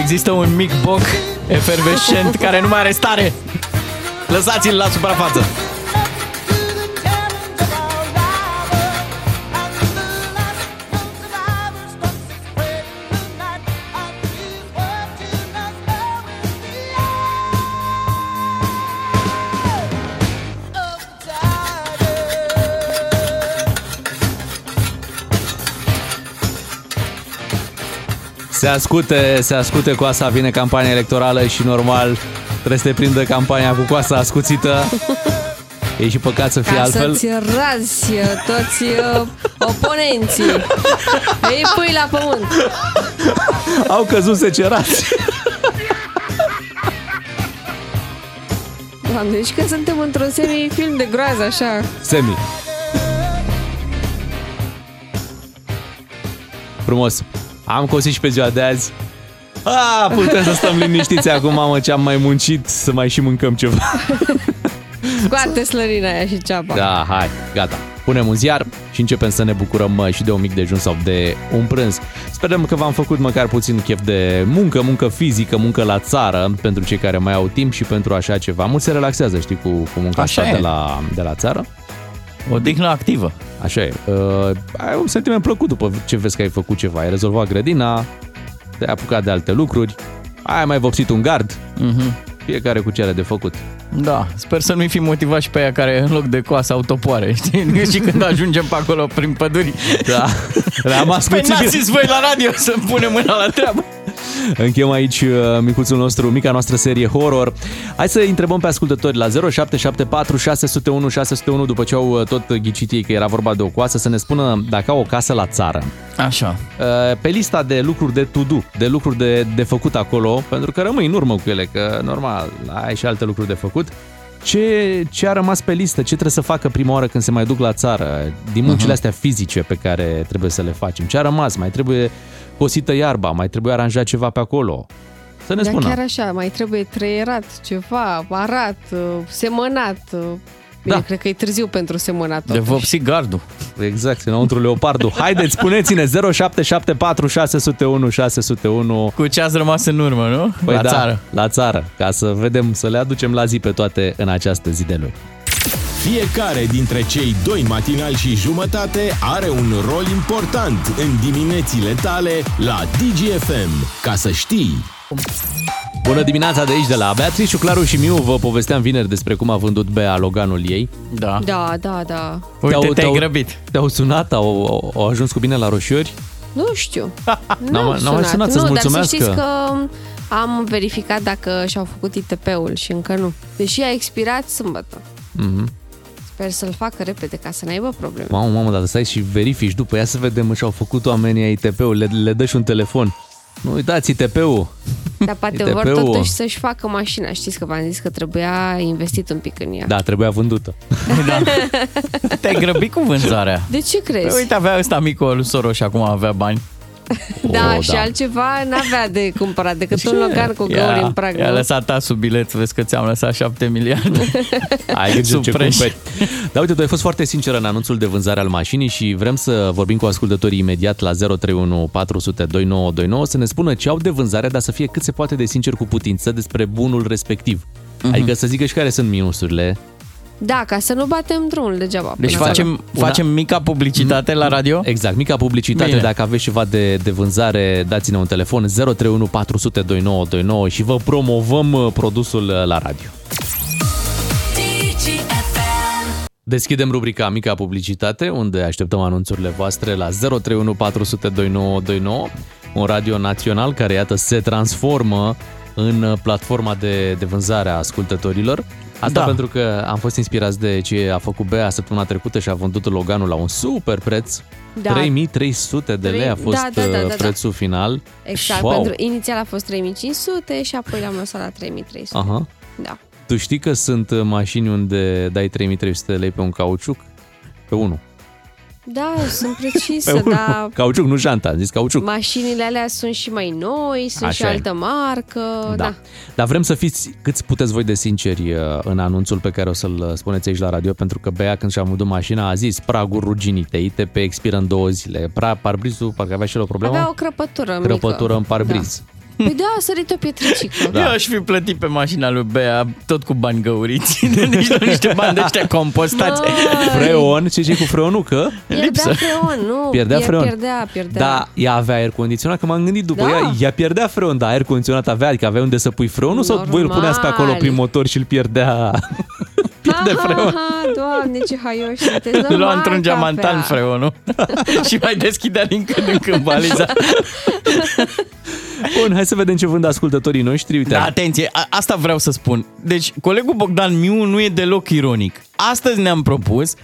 există un mic boc efervescent care nu mai are stare. Lăsați-l la suprafață. Se ascute, se ascute coasa, vine campania electorală și normal trebuie să te prindă campania cu coasa ascuțită. E și păcat să fie Ca altfel. să-ți razi uh, toți uh, oponenții. Îi pui la pământ. Au căzut secerați. Doamne, deci că suntem într-un semi-film de groază, așa. Semi. Frumos. Am cosit și pe ziua de azi. A, putem să stăm liniștiți acum, mamă, ce am mai muncit, să mai și mâncăm ceva. Scoate slărina aia și ceapa. Da, hai, gata. Punem un ziar și începem să ne bucurăm mă, și de un mic dejun sau de un prânz. Sperăm că v-am făcut măcar puțin chef de muncă, muncă fizică, muncă la țară, pentru cei care mai au timp și pentru așa ceva. Mulți se relaxează, știi, cu, cu munca Așa asta e. de la, de la țară. O dignă activă. Așa e. Uh, ai un sentiment plăcut după ce vezi că ai făcut ceva. Ai rezolvat grădina, te-ai apucat de alte lucruri, ai mai vopsit un gard, Mhm. fiecare cu ce are de făcut. Da, sper să nu-i fi motivat și pe aia care în loc de coasă autopoare, știi? și când ajungem pe acolo prin păduri. Da, le-am Păi ascuțit. n-ați zis voi la radio să punem mâna la treabă. Încheiem aici uh, micuțul nostru, mica noastră serie horror. Hai să întrebăm pe ascultători la 0774 601 601 după ce au uh, tot ghicit ei că era vorba de o coasă, să ne spună dacă au o casă la țară. Așa. Uh, Pe lista de lucruri de to-do, de lucruri de, de făcut acolo, pentru că rămâi în urmă cu ele, că normal, ai și alte lucruri de făcut. Ce, ce a rămas pe listă? Ce trebuie să facă prima oară când se mai duc la țară? Din muncile Mhm. astea fizice pe care trebuie să le facem. Ce a rămas? Mai trebuie cosită iarba? Mai trebuie aranjat ceva pe acolo? Să ne Dar spună. chiar așa, mai trebuie trăierat ceva, arat, uh, semănat. uh. Bine, Da. cred că e târziu pentru semănat. De totuși. vopsi gardul. Exact, înăuntru leopardul. Haideți, spuneți-ne 0774 601 601 Cu ce ați rămas în urmă, nu? Păi la da, țară. La țară, ca să vedem, să le aducem la zi pe toate în această zi de luni. Fiecare dintre cei doi matinali și jumătate are un rol important în diminețile tale la DGFM. Ca să știi! Bună dimineața de aici, de la Beatrice, Claru și Miu vă povesteam vineri despre cum a vândut Bea Loganul ei. Da. Da, da, da. Uite, Te-au- te-ai te-au- grăbit. Te-au sunat, au, au, au ajuns cu bine la roșiori? Nu știu. N-am- au n-am mai sunat să-ți nu, mulțumească. dar să știți că am verificat dacă și-au făcut ITP-ul și încă nu. Deși a expirat sâmbătă. Mhm. Sper să-l facă repede ca să n-aibă probleme. Mamă, mamă, dar stai și verifici după. Ia să vedem, și-au făcut oamenii ITP-ul, le, le dă și un telefon. Nu uitați ITP-ul. Dar poate vor ITP-ul. totuși să-și facă mașina. Știți că v-am zis că trebuia investit un pic în ea. Da, trebuia vândută. Te-ai grăbit cu vânzarea. De ce crezi? Păi uite, avea ăsta micul lui Soros și acum avea bani. Da, O, și da. altceva n-avea de cumpărat decât un Logan cu găuri în prag. i-a nu? lăsat tasul bilet, vezi că ți-am lăsat 7 miliarde. Ai grijă ce Supreș. cumperi. Da, uite, tu ai fost foarte sinceră în anunțul de vânzare al mașinii și vrem să vorbim cu ascultătorii imediat la 031 400 2929 să ne spună ce au de vânzare, dar să fie cât se poate de sincer cu putință despre bunul respectiv. Mhm. Adică să zică și care sunt minusurile. Da, ca să nu batem drumul degeaba. Deci până facem, Una- facem mica publicitate la radio? Exact, mica publicitate, Bine. dacă aveți ceva de, de vânzare, dați-ne un telefon 031 400 2929 și vă promovăm uh, produsul uh, la radio. Deschidem rubrica Mica Publicitate, unde așteptăm anunțurile voastre la 031 400 2929, un radio național care, iată, se transformă în uh, platforma de, de vânzare a ascultătorilor. Asta Da. pentru că am fost inspirați de ce a făcut Bea săptămâna trecută și a vândut Loganul la un super preț. Da. 3300 de lei a fost Da, da, da, da, uh, da. prețul final. Exact, wow. pentru inițial a fost 3500 și apoi l-am lăsat la 3300. Aha. Da. Tu știi că sunt uh, mașini unde dai 3300 de lei pe un cauciuc? Pe unul. Da, sunt Pe precisă, unul. da. Cauciuc, nu janta, am zis cauciuc. Mașinile alea sunt și mai noi, sunt Așa și e. altă marcă. Da. Da. Dar vrem să fiți cât puteți voi de sinceri uh, în anunțul pe care o să-l uh, spuneți aici la radio, pentru că Bea când și-a vândut mașina a zis praguri ruginite, ITP expiră în două zile. Pra, parbrizul, parcă avea și el o problemă? Avea o crăpătură Crăpătură mică. în parbriz. Da. Păi da, a sărit o pietricică. Da. Eu aș fi plătit pe mașina lui Bea tot cu bani găuriți. Nici nu niște bani de ăștia compostați. Freon, ce zici cu freonul? Că? Pierdea freon, nu? Pierdea pier- freon. Pierdea, pierdea. Da, ea avea aer condiționat, că m-am gândit după Da. ea, ea pierdea freon, dar aer condiționat avea, adică avea unde să pui freonul sau voi îl puneați pe acolo Normal. prin motor și îl pierdea? pierde ha, freon. Ha, ha, doamne, ce haioși sunteți. Lua Normal într-un că geamantan avea. freonul și mai deschidea din când în când valiza. Bun, hai să vedem ce vând ascultătorii noștri. Uite, Da, atenție, a- asta vreau să spun. Deci, colegul Bogdan Miu nu e deloc ironic. Astăzi ne-am propus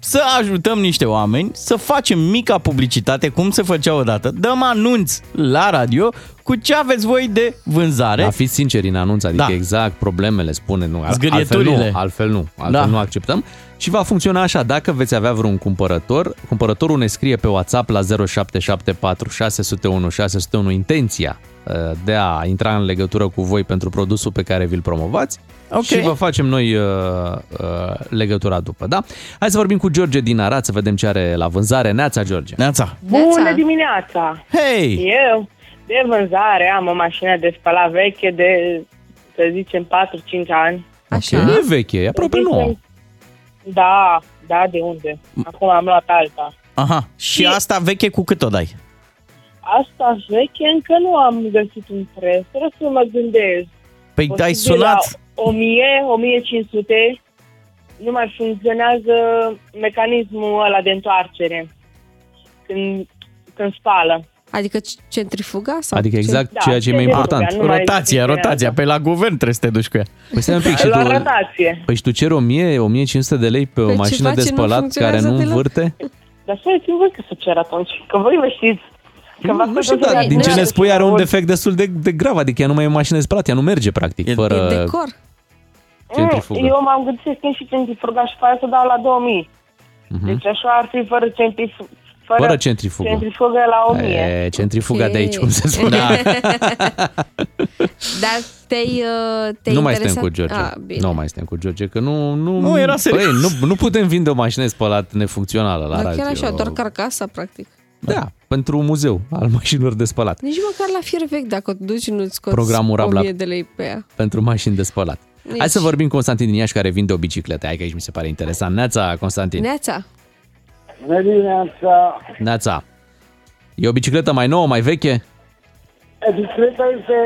să ajutăm niște oameni să facem mica publicitate, cum se făcea odată. Dăm anunț la radio cu ce aveți voi de vânzare. Da, fiți sinceri în anunț, adică Da. exact problemele spune, nu, al- altfel Zgârieturile. nu, altfel nu, altfel Da. nu acceptăm. Și va funcționa așa, dacă veți avea vreun cumpărător, cumpărătorul ne scrie pe WhatsApp la 0774 601 601 intenția uh, de a intra în legătură cu voi pentru produsul pe care vi-l promovați Ok. și vă facem noi uh, uh, legătura după, da? Hai să vorbim cu George din Arad, să vedem ce are la vânzare. Neața, George. Neața. Bună dimineața! Hei! Eu, de vânzare, am o mașină de spălat veche de, să zicem, 4-5 ani. Așa. E veche, e aproape nouă. Da, da, de unde? Acum am luat alta. Aha, și asta veche cu cât o dai? Asta veche încă nu am găsit un preț. Trebuie să mă gândesc. Păi Posibil ai sunat? La 1000, 1500 nu mai funcționează mecanismul ăla de întoarcere când, când spală. Adică centrifuga? Sau Adică ce? exact Da, ceea ce e mai centrifuga, important. nu mai Rotația, funcționează. rotația. Pe la guvern trebuie să te duci cu ea. Păi stai un pic și La tu... rotație. Păi și tu ceri 1000, 1500 de lei pe o Păi ce mașină de face? Nu spălat care funcționează nu deloc. învârte? Dar să ți voi că să cer atunci, că voi vă știți. Că v-ați Nu știu, făcut dar să- din ce ne Nu, spui are un aud. defect destul de, de grav, adică ea nu mai e o mașină de spălat, ea nu merge practic, fără... E decor. centrifugă. Mm, Eu m-am gândit să schimb și centrifuga și pe aia să dau la 2000. Deci așa ar fi fără centrifugă. Mhm. Fără centrifugă. Centrifugă la 1000. E, centrifuga Ok. de aici, cum se spune. Da. Dar te-ai, uh, te-ai Nu mai interesat? suntem cu George. Ah, bine. nu mai suntem cu George, că nu... Nu, Nu, era serios. Băi, nu, nu putem vinde o mașină de spălat nefuncțională la Dar radio. chiar așa, doar carcasa, practic. Da, pentru un muzeu al mașinilor de spălat. Nici măcar la fier vechi, dacă o duci, nu-ți scoți Programul Rabla. 1000 de lei pe ea. Pentru mașini de spălat. Nici. Hai să vorbim cu Constantin din Iași care vinde o bicicletă. Hai că aici mi se pare interesant. Neața, Constantin. Neața. Bună dimineața! Neața. E o bicicletă mai nouă, mai veche? Bicicleta este,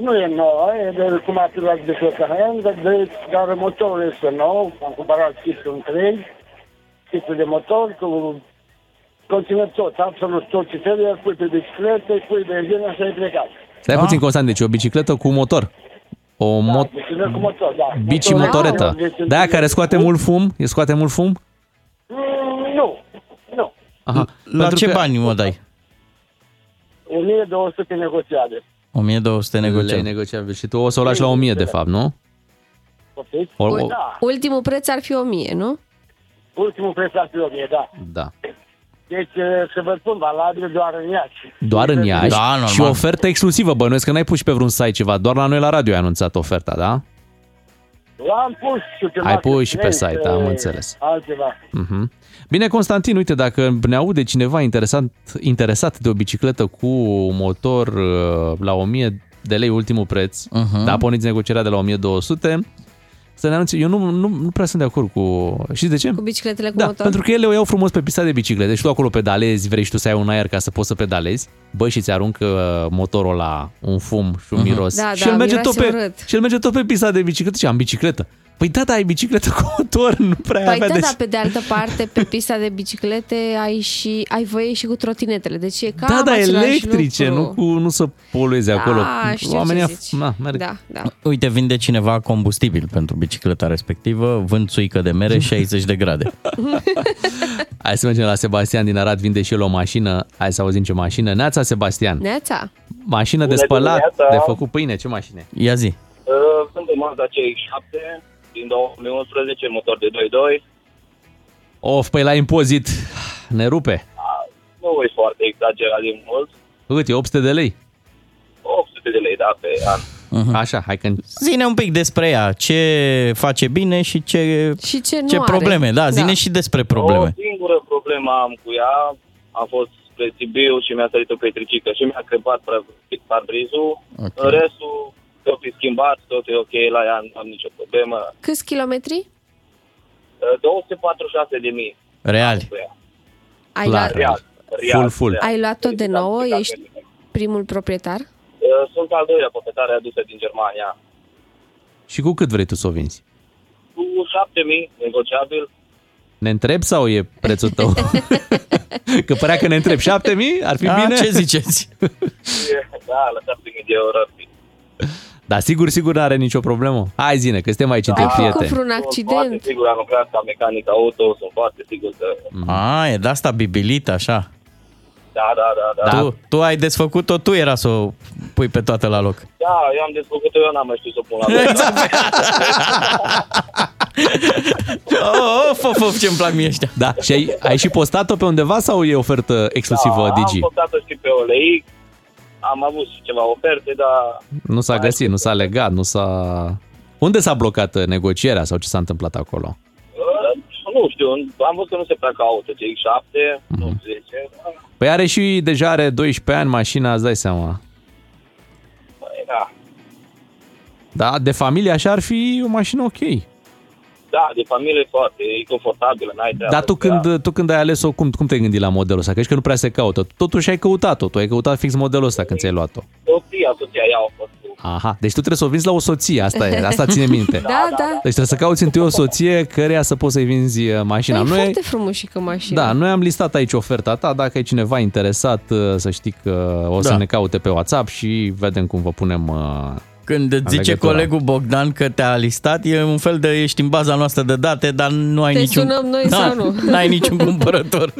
nu e nouă, e de cum a luat de second hand, de, dar motorul este nou, am cumpărat kitul întreg, kitul de motor cu conține tot, absolut tot ce trebuie, pui pe bicicletă, pui benzină și ai plecat. Stai puțin, Constantin, deci e o bicicletă cu motor. O Da, mot- bicicletă cu motor, da. bici Motorul motoretă. este De aia care scoate mult fum? E scoate mult fum? Mm, Nu, nu. Aha. La Pentru ce că- bani mă dai? 1200 negociate. 1200 Lei negociat. negociabil. Și tu o să o lași la 1000, de fapt, nu? Poftiți? O- o- Da, Ultimul preț ar fi 1000, nu? ultimul preț ar fi 1000, da. Da. Deci, uh, să vă spun, valabil doar în Iași. Doar în Iași Da, normal. și ofertă exclusivă. Bănuiesc că n-ai pus și pe vreun site ceva, doar la noi la radio ai anunțat oferta, da? L-am pus și pe Ai pus și pe Marketplace, site, am uh, înțeles. Altceva. Mhm. Bine, Constantin, uite, dacă ne aude cineva interesat, interesat de o bicicletă cu motor uh, la 1000 de lei ultimul preț, Mhm. da, porniți negocierea de la 1200, să ne anunțe. Eu nu, nu, nu prea sunt de acord cu... Știți de ce? Cu bicicletele cu Da, motor. pentru că ele o iau frumos pe pista de biciclete și tu acolo pedalezi, vrei și tu să ai un aer ca să poți să pedalezi, bă, și ți aruncă motorul la un fum și un Mhm. miros. Da, și da, el merge miroase tot pe, urât. și el merge tot pe pista de bicicletă și am bicicletă. Păi da, da, ai bicicletă cu motor, nu prea Păi avea da, de dar pe de altă parte, pe pista de biciclete ai și ai voie și cu trotinetele. Deci e cam Da, da, același electrice, lucru. nu, cu, nu să polueze Da, acolo. știu ce Oamenii, zici. na, merg. Da, da. Uite, vinde cineva combustibil pentru bicicleta respectivă, vând țuică de mere 60 de grade. Hai să mergem la Sebastian din Arad, vinde și el o mașină. Hai să auzim ce mașină. Neața, Sebastian. Neața. Mașină de Bună spălat, dimineața. de făcut pâine. Ce mașină? e? Ia zi. Uh, Sunt un Mazda CX-7 din 2011, motor de 2.2. Of, păi la impozit ne rupe. Nu e foarte exagerat din mult. Cât e? 800 de lei? 800 de lei, da, pe an. Mhm. Așa, hai că... Zine un pic despre ea, ce face bine și ce, Și ce nu ce are. probleme. Da, zine Da. și despre probleme. O singură problemă am cu ea. Am fost spre Sibiu și mi-a sărit o petricică și mi-a crepat practic parbrizul. Ok. În restul, tot e schimbat, tot e ok la ea, nu am nicio problemă. Câți kilometri? Uh, 246 de mii. Reali. Ai Clar. luat, Real, real, Full, full. real. ai luat-o de nouă? Da, Ești primul proprietar? Uh, Sunt al doilea proprietar adusă din Germania. Și cu cât vrei tu să o vinzi? Cu 7000, negociabil. Ne întreb sau e prețul tău? că părea că ne întreb 7000, ar fi A, bine? ce ziceți? Da, la 7000 de euro ar fi. Da, sigur, sigur n-are nicio problemă. Hai zine, că suntem aici între Ai făcut prieteni. vreun Sunt accident? foarte sigur, am lucrat ca mecanic auto, sunt foarte sigur că... A, e de asta bibilit, așa. Da, da, da, da. Da. Tu, tu ai desfăcut-o, tu era să o pui pe toată la loc. Da, eu am desfăcut-o, eu n-am mai știut să o pun la loc. Oh, of, of, of, ce-mi plac mie ăștia. Da, și ai, ai și postat-o pe undeva sau e ofertă exclusivă da, Digi? Am postat-o și pe OLX, am avut și ceva oferte, dar Nu s-a găsit, nu s-a legat, nu s-a... Unde s-a blocat uh, negocierea sau ce s-a întâmplat acolo? uh, nu știu, am văzut că nu se pleacă auto, CX-7, Mhm. nu 10. Păi are și, deja are 12 ani mașina, îți dai seama. Păi, da. Da, de familie așa ar fi o mașină ok. Da, de familie foarte, e confortabilă, n-ai treabă. Dar tu cu ea. când, tu când ai ales-o, cum, cum te-ai gândit la modelul ăsta? Că ești că nu prea se caută. Totuși ai căutat-o, tu ai căutat fix modelul ăsta când ți-ai luat-o. Soția, soția ea a fost cu Aha, deci tu trebuie să o vinzi la o soție, asta e, asta ține minte. Da, da. Deci trebuie să cauți întâi o soție căreia să poți să-i vinzi uh, mașina. Păi e Noi, foarte frumușică mașina. da, noi am listat aici oferta ta, dacă e cineva interesat uh, să știi că o să Da. ne caute pe WhatsApp și vedem cum vă punem uh, Când îți zice legătura. colegul Bogdan că te-a listat, e un fel de ești în baza noastră de date, dar nu ai Te niciun... sunăm noi da, sau nu? N-ai niciun cumpărător.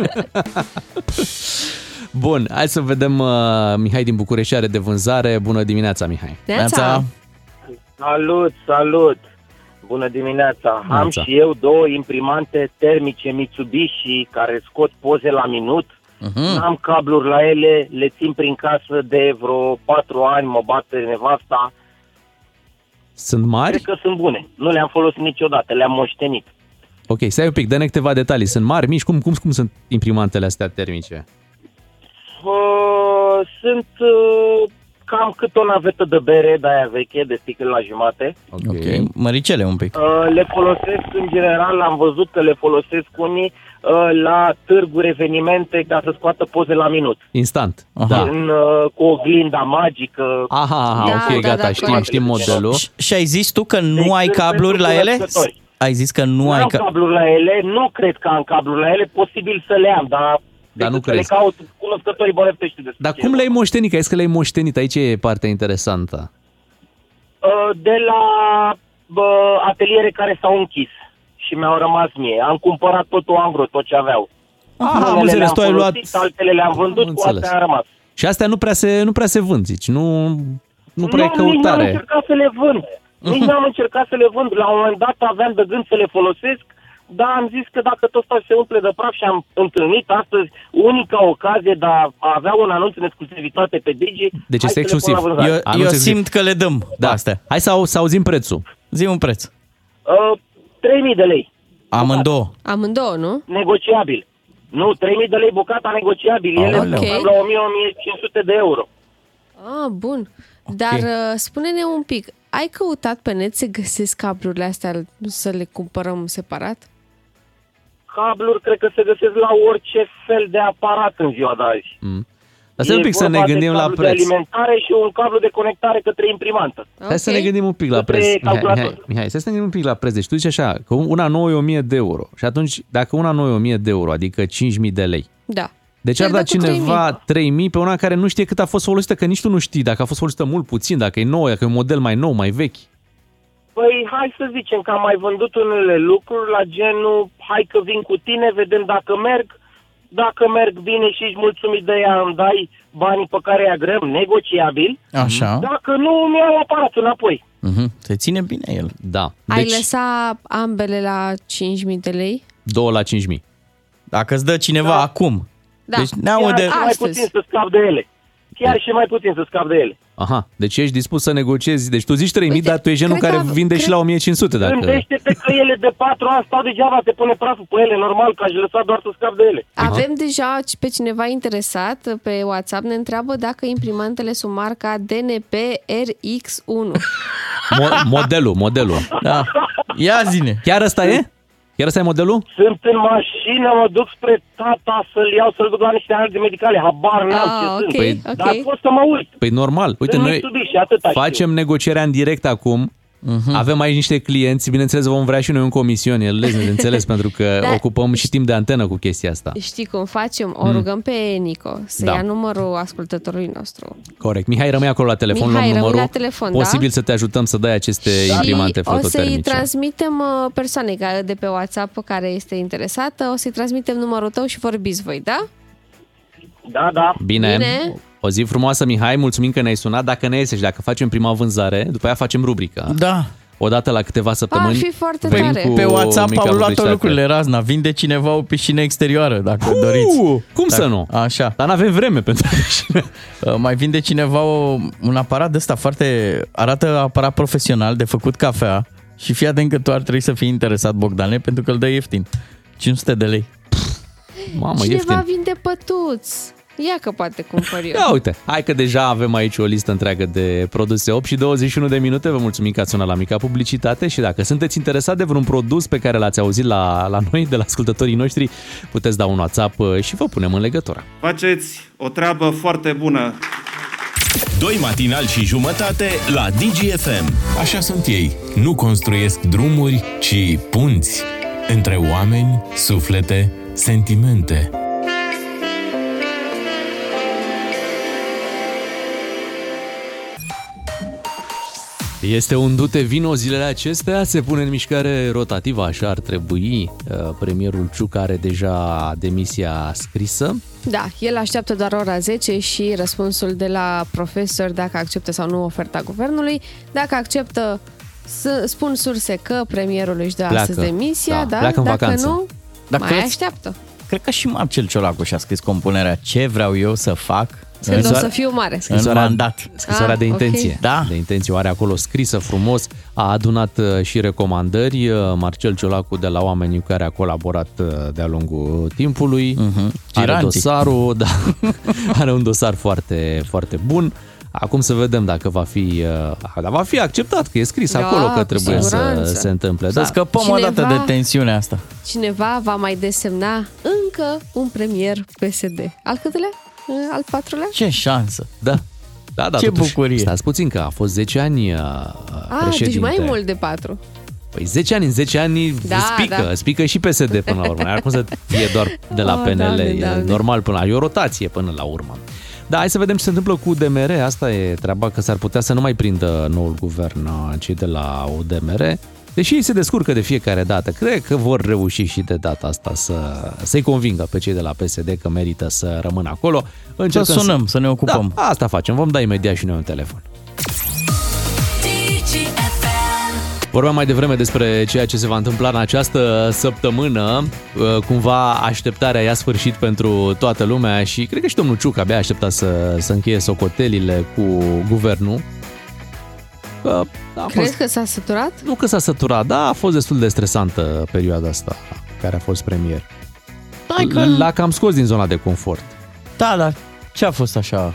Bun, hai să vedem uh, Mihai din București are de vânzare. Bună dimineața, Mihai. Neața. Salut, salut! Bună dimineața! Am Neața. și eu două imprimante termice Mitsubishi care scot poze la minut. Mhm. N-am cabluri la ele, le țin prin casă de vreo patru ani, mă bate nevasta. Sunt mari? Cred că sunt bune. Nu le-am folosit niciodată, le-am moștenit. Ok, stai un pic, dă-ne câteva detalii. Sunt mari, mici? Cum, cum, cum sunt imprimantele astea termice? Uh, sunt uh, cam cât o navetă de bere de aia veche, de sticlă la jumate. Ok. ok, măricele un pic. Uh, le folosesc în general, am văzut că le folosesc unii uh, la târguri, evenimente, ca să scoată poze la minut. Instant. Aha. Da. În, uh, cu oglinda magică. Aha, aha, Da, ok, da, gata, da, știm, corect. știm modelul. Și- Și ai zis tu că nu Deci ai sunt cabluri pentru la ele? cunoscători. Ai zis că nu Nu ai am ca... cabluri la ele, nu cred că am cabluri la ele, posibil să le am, dar... Dar nu decât să crezi. Le caut cunoscătorii bănăftești despre Dar ce cum e le-ai moștenit? Că ai zis că le-ai moștenit. Aici e partea interesantă. Uh, de la bă, ateliere care s-au închis și mi-au rămas mie. Am cumpărat totul angro, tot ce aveau. Aha, am Unele înțeles, le-am tu ai luat... folosit, Altele le-am vândut, Am cu înțeles. astea am rămas. Și astea nu prea se, nu prea se vând, zici. Nu, nu prea e nu, nici n-am căutare. încercat să le vând. Nici n-am încercat să le vând. La un moment dat aveam de gând să le folosesc, Da, am zis că dacă tot asta se umple de praf și am întâlnit astăzi unica ocazie de a avea un anunț în exclusivitate pe Digi. Deci hai este să le pun exclusiv. la vânzare. Eu, Anunț eu exclusiv. simt că le dăm Da. astea. Hai să, au, să auzim prețul. Zi un preț. Uh, 3000 de lei, Amândouă. Amândouă, nu? negociabil. Nu, 3000 de lei bucata negociabil. Ele Aoleu. sunt la 1000-1500 de euro. Ah, bun. Dar uh, spune-ne un pic, ai căutat pe net să găsesc cablurile astea să le cumpărăm separat? Cabluri cred că se găsesc la orice fel de aparat în ziua de azi. Mm. Dar stai un E pic să vorba ne de gândim la cablu de preț. alimentare și un cablu de conectare către imprimantă. Hai să ne gândim un pic la Către preț. Mihai, calculator. Mihai, Mihai, să ne gândim un pic la preț. Deci tu zici așa, că una nouă e 1000 de euro. Și atunci, dacă una nouă e 1000 de euro, adică 5000 de lei, Da. deci ar Te da dă cu cineva 3000 pe una care nu știe cât a fost folosită, că nici tu nu știi dacă a fost folosită mult, puțin, dacă e nouă, dacă e un model mai nou, mai vechi. Păi hai să zicem că am mai vândut unele lucruri la genul hai că vin cu tine, vedem dacă merg. Dacă merg bine și ești mulțumit de ea, îmi dai banii pe care îi agrem, negociabil. Așa. Dacă nu, îmi iau aparatul înapoi. Mhm. Se ține bine el. Da. Ai Deci, lăsa ambele la 5.000 de lei? 2 la 5000. Dacă îți dă cineva Da. acum. Da. Deci ne aude... Chiar și mai Astăzi. puțin să scap de ele. Chiar și mai puțin să scap de ele. Aha, deci ești dispus să negociezi. Deci tu zici 3000, Uite, dar tu ești genul cred care că- vinde și cred- la 1500 dacă... Gândește-te că ele de patru ani stau degeaba, te pune praful pe ele, normal că aș lăsa doar să scap de ele. Avem deja pe cineva interesat pe WhatsApp, ne întreabă dacă imprimantele sunt marca DNP RX1. Mo- modelul, modelul. Da. Ia zine. Chiar ăsta e? Chiar ăsta e modelul? Sunt în mașină, mă duc spre tata să-l iau, să-l duc la niște analize medicale, habar n-am Ah, ce ok, sunt. Păi- ok. Dar pot să mă uit. Păi normal. Uite, Sunt noi Mitsubishi, atâta știu. facem negocierea în direct acum. Mhm. Avem aici niște clienți, bineînțeles vom vrea și noi un comision, el de înțeles, pentru că Da. ocupăm și timp de antenă cu chestia asta. Știi cum facem? O rugăm pe Nico să Da. ia numărul ascultătorului nostru. Corect. Mihai, rămâi acolo la telefon, Mihai, luăm rămâi numărul. la telefon, da? Posibil să te ajutăm să dai aceste imprimante și o să-i fototermice. transmitem uh, persoanei ca- de pe WhatsApp care este interesată, o să-i transmitem numărul tău și vorbiți voi, da? Da, da. Bine. Bine. O zi frumoasă, Mihai, mulțumim că ne-ai sunat. Dacă ne iese și dacă facem prima vânzare, după aia facem rubrica. Da. Odată la câteva săptămâni. fi foarte venim tare. cu Pe WhatsApp mica au luat publicitate. lucrurile razna. Vinde cineva o piscină exterioară, dacă doriți. Uh, cum Dacă- să nu? Așa. Dar n-avem vreme pentru piscină. Uh, Mai vinde cineva o, un aparat de ăsta foarte... Arată aparat profesional de făcut cafea și fii atent că tu ar trebui să fii interesat, Bogdane, pentru că îl dă ieftin. 500 de lei. Mamă, Cineva ieftin. vinde pătuți. Ia că poate cumpăr eu. Ia uite, hai că deja avem aici o listă întreagă de produse 8 și 21 de minute. Vă mulțumim că ați sunat la mica publicitate și dacă sunteți interesat de vreun produs pe care l-ați auzit la, la noi, de la ascultătorii noștri, puteți da un WhatsApp uh, și vă punem în legătură. Faceți o treabă foarte bună. Doi matinali și jumătate la DGFM. Așa sunt ei. Nu construiesc drumuri, ci punți. Între oameni, suflete, sentimente. Este un dute vino zilele acestea, se pune în mișcare rotativă, așa ar trebui. Uh, Premierul Ciuc are deja demisia scrisă. Da, el așteaptă doar ora 10 și răspunsul de la profesor dacă acceptă sau nu oferta guvernului. Dacă acceptă, să spun surse că premierul își dă Pleacă. astăzi demisia, Da, da, pleacă în dacă vacanță. nu, Dacă mai îți- așteaptă. Cred că și Marcel Ciolacu și-a scris compunerea Ce vreau eu să fac Când o să fiu mare. în mandat. Scrisoarea Ah, de ok. intenție. Da. De intenție o are acolo scrisă frumos. A adunat uh, și recomandări. Uh, Marcel Ciolacu de la oamenii cu care a colaborat uh, de-a lungul timpului. Mhm. Are Giranții. dosarul, da. are un dosar foarte, foarte bun. Acum să vedem dacă va fi, uh, dar va fi acceptat, că e scris Da, acolo că cu trebuie să siguranță. se întâmple. Să Da. scăpăm Cineva- o dată de tensiunea asta. Cineva va mai desemna încă un premier PSD. Al câtelea? Al patrulea? Ce șansă! Da. Da, da, Ce totuși, bucurie. Stați puțin că a fost 10 ani uh, Ah, președinte. deci mai e mult de patru. Păi 10 ani, în 10 ani Da, spică, da. spică și PSD până la urmă. Ar cum să fie doar de la Oh, PNL, Doamne, e Doamne. normal până la e o rotație până la urmă. Da, hai să vedem ce se întâmplă cu UDMR. Asta e treaba, că s-ar putea să nu mai prindă noul guvern uh, cei de la UDMR. Deși ei se descurcă de fiecare dată, cred că vor reuși și de data asta să, să-i convingă pe cei de la PSD că merită să rămână acolo. Încercăm sunăm, să ne ocupăm. Da, asta facem, vom da imediat și noi un telefon. Vorbeam mai devreme despre ceea ce se va întâmpla în această săptămână. Uh, Cumva așteptarea i-a sfârșit pentru toată lumea și cred că și domnul Ciuc abia aștepta să, să încheie socotelile cu guvernul. Că a Crezi fost, că s-a săturat? nu că s-a săturat, dar a fost destul de stresantă perioada asta care a fost premier. Hai că... L-a cam scos din zona de confort. Da, dar ce a fost așa?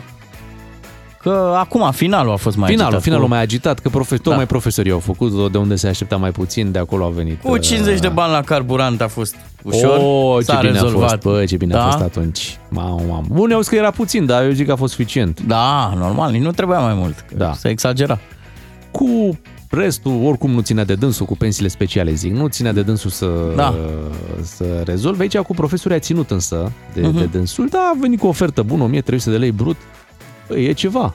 Că acum finalul a fost mai finalul, agitat. finalul cu, mai agitat, că profe- Da. tocmai profesorii au făcut de unde se aștepta mai puțin, de acolo a venit. Cu 50 de bani la carburant a fost ușor. Oh, ce s-a bine rezolvat. a fost, bă, ce bine da? a fost atunci. Mamă, mamă. Unii au zis că era puțin, dar eu zic că a fost suficient. Da, normal, nici nu trebuia mai mult. Că Da. Se exagera. Cu restul, oricum nu ținea de dânsul, cu pensiile speciale, zic, nu ținea de dânsul să, Da. să rezolve. Aici cu profesorii a ținut însă de, Mhm. de dânsul, dar a venit cu o ofertă bună, 1300 de lei brut. Băi, e ceva.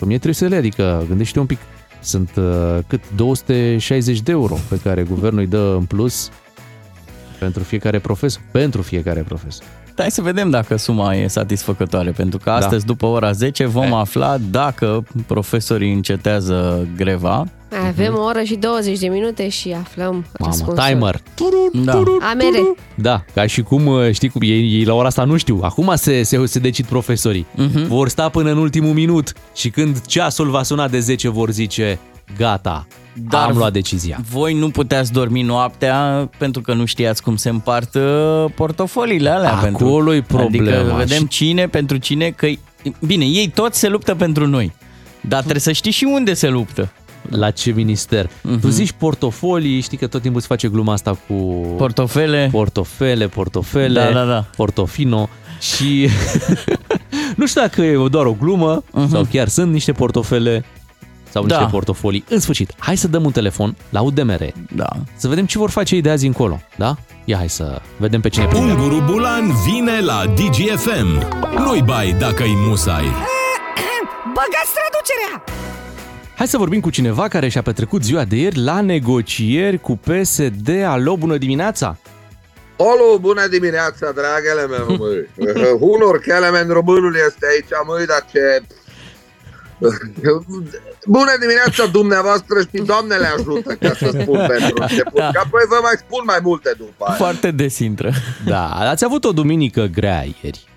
1300 de lei, adică gândește un pic, sunt uh, cât 260 de euro pe care guvernul îi dă în plus pentru fiecare profesor. Pentru fiecare profesor. Hai să vedem dacă suma e satisfăcătoare, pentru că astăzi, după ora 10, vom afla dacă profesorii încetează greva. Mai avem o oră și 20 de minute și aflăm Mamă, răspunsul. timer. Da. Amere. Da, ca și cum, uh, știi cum, ei, ei la ora asta nu știu. Acum se, se, se decid profesorii. Mhm. Vor sta până în ultimul minut și când ceasul va suna de 10 vor zice, gata, Dar am luat decizia. Voi nu puteți dormi noaptea pentru că nu știați cum se împart uh, portofoliile alea. Acolo-i pentru... problema. Adică vedem cine pentru cine, că bine, ei toți se luptă pentru noi. Dar trebuie să știi și unde se luptă. La ce minister? Uh-huh. Tu zici portofolii, știi că tot timpul se face gluma asta cu... Portofele. Portofele, portofele, Da, da, da. portofino și... nu știu dacă e doar o glumă uh-huh. sau chiar sunt niște portofele sau niște Da. portofolii. În sfârșit, hai să dăm un telefon la UDMR. Da. Să vedem ce vor face ei de azi încolo, da? Ia hai să vedem pe cine prindem. Unguru Bulan vine la DGFM. Nu-i bai dacă-i musai. Băgați traducerea! Hai să vorbim cu cineva care și-a petrecut ziua de ieri la negocieri cu PSD. Alo, bună dimineața! Olo, bună dimineața, dragele mele, măi. Hunor Kelemen, românul este aici, măi, dar ce... Bună dimineața dumneavoastră și Doamne le ajută, ca să spun pentru început. Da. Că apoi vă mai spun mai multe după aia. Foarte desintră. Da, ați avut o duminică grea ieri.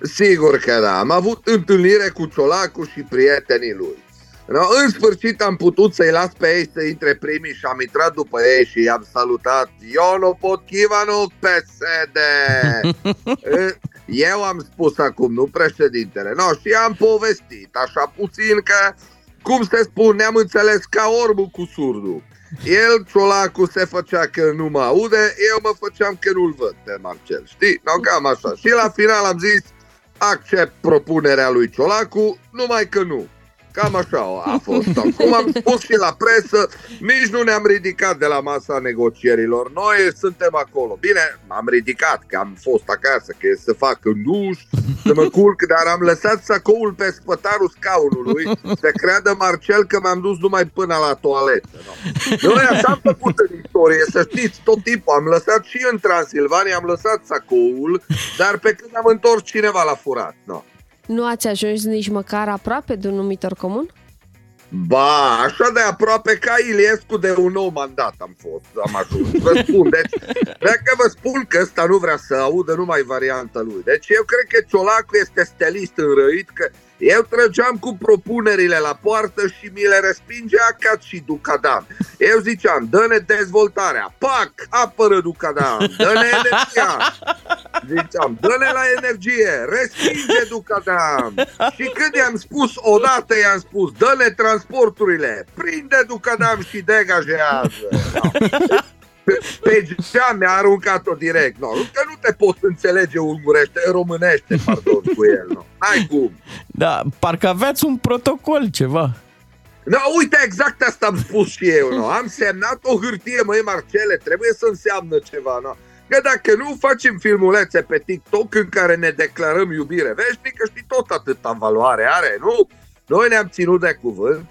Sigur că da. Am avut întâlnire cu Ciolacu și prietenii lui. No, în sfârșit am putut să-i las pe ei să intre primii și am intrat după ei și i-am salutat. Iono Potkivanu, PSD! Eu am spus acum, nu președintele. No, și am povestit, așa puțin că, cum se spune, ne-am înțeles ca orbul cu surdul. El, Ciolacu, se făcea că nu mă aude, eu mă făceam că nu-l văd pe Marcel, știi? No, cam așa. Și la final am zis, accept propunerea lui Ciolacu, numai că nu. Cam așa a fost. Cum am spus și la presă, nici nu ne-am ridicat de la masa negocierilor. Noi suntem acolo. Bine, am ridicat, că am fost acasă, că e să fac în duș, să mă culc, dar am lăsat sacoul pe spătarul scaunului să creadă Marcel că m-am dus numai până la toaletă. No. Noi așa am făcut în istorie, să știți, tot timpul. Am lăsat și în Transilvania, am lăsat sacoul, dar pe când am întors cineva l-a furat. No. Nu ați ajuns nici măcar aproape de un numitor comun? Ba, așa de aproape ca Iliescu de un nou mandat am fost, am ajuns. Vă spun, deci, dacă vă spun că ăsta nu vrea să audă numai varianta lui. Deci eu cred că Ciolacu este stelist înrăit, că eu trăgeam cu propunerile la poartă și mi le respingea ca și Ducadam. Eu ziceam, dă-ne dezvoltarea, pac, apără Ducadam, dă-ne energia. Ziceam, dă-ne la energie, respinge Ducadam. Și când i-am spus odată, i-am spus, dă-ne transporturile, prinde Ducadam și degajează. Pe, pe geam mi-a aruncat-o direct. No, că nu te pot înțelege ungurește, românește, pardon, cu el. No. Ai cum. Da, parcă aveați un protocol, ceva. No, uite, exact asta am spus și eu. No. Am semnat o hârtie, măi, Marcele, trebuie să înseamnă ceva. No. Că dacă nu facem filmulețe pe TikTok în care ne declarăm iubire veșnică, știi, tot atâta valoare are, nu? Noi ne-am ținut de cuvânt,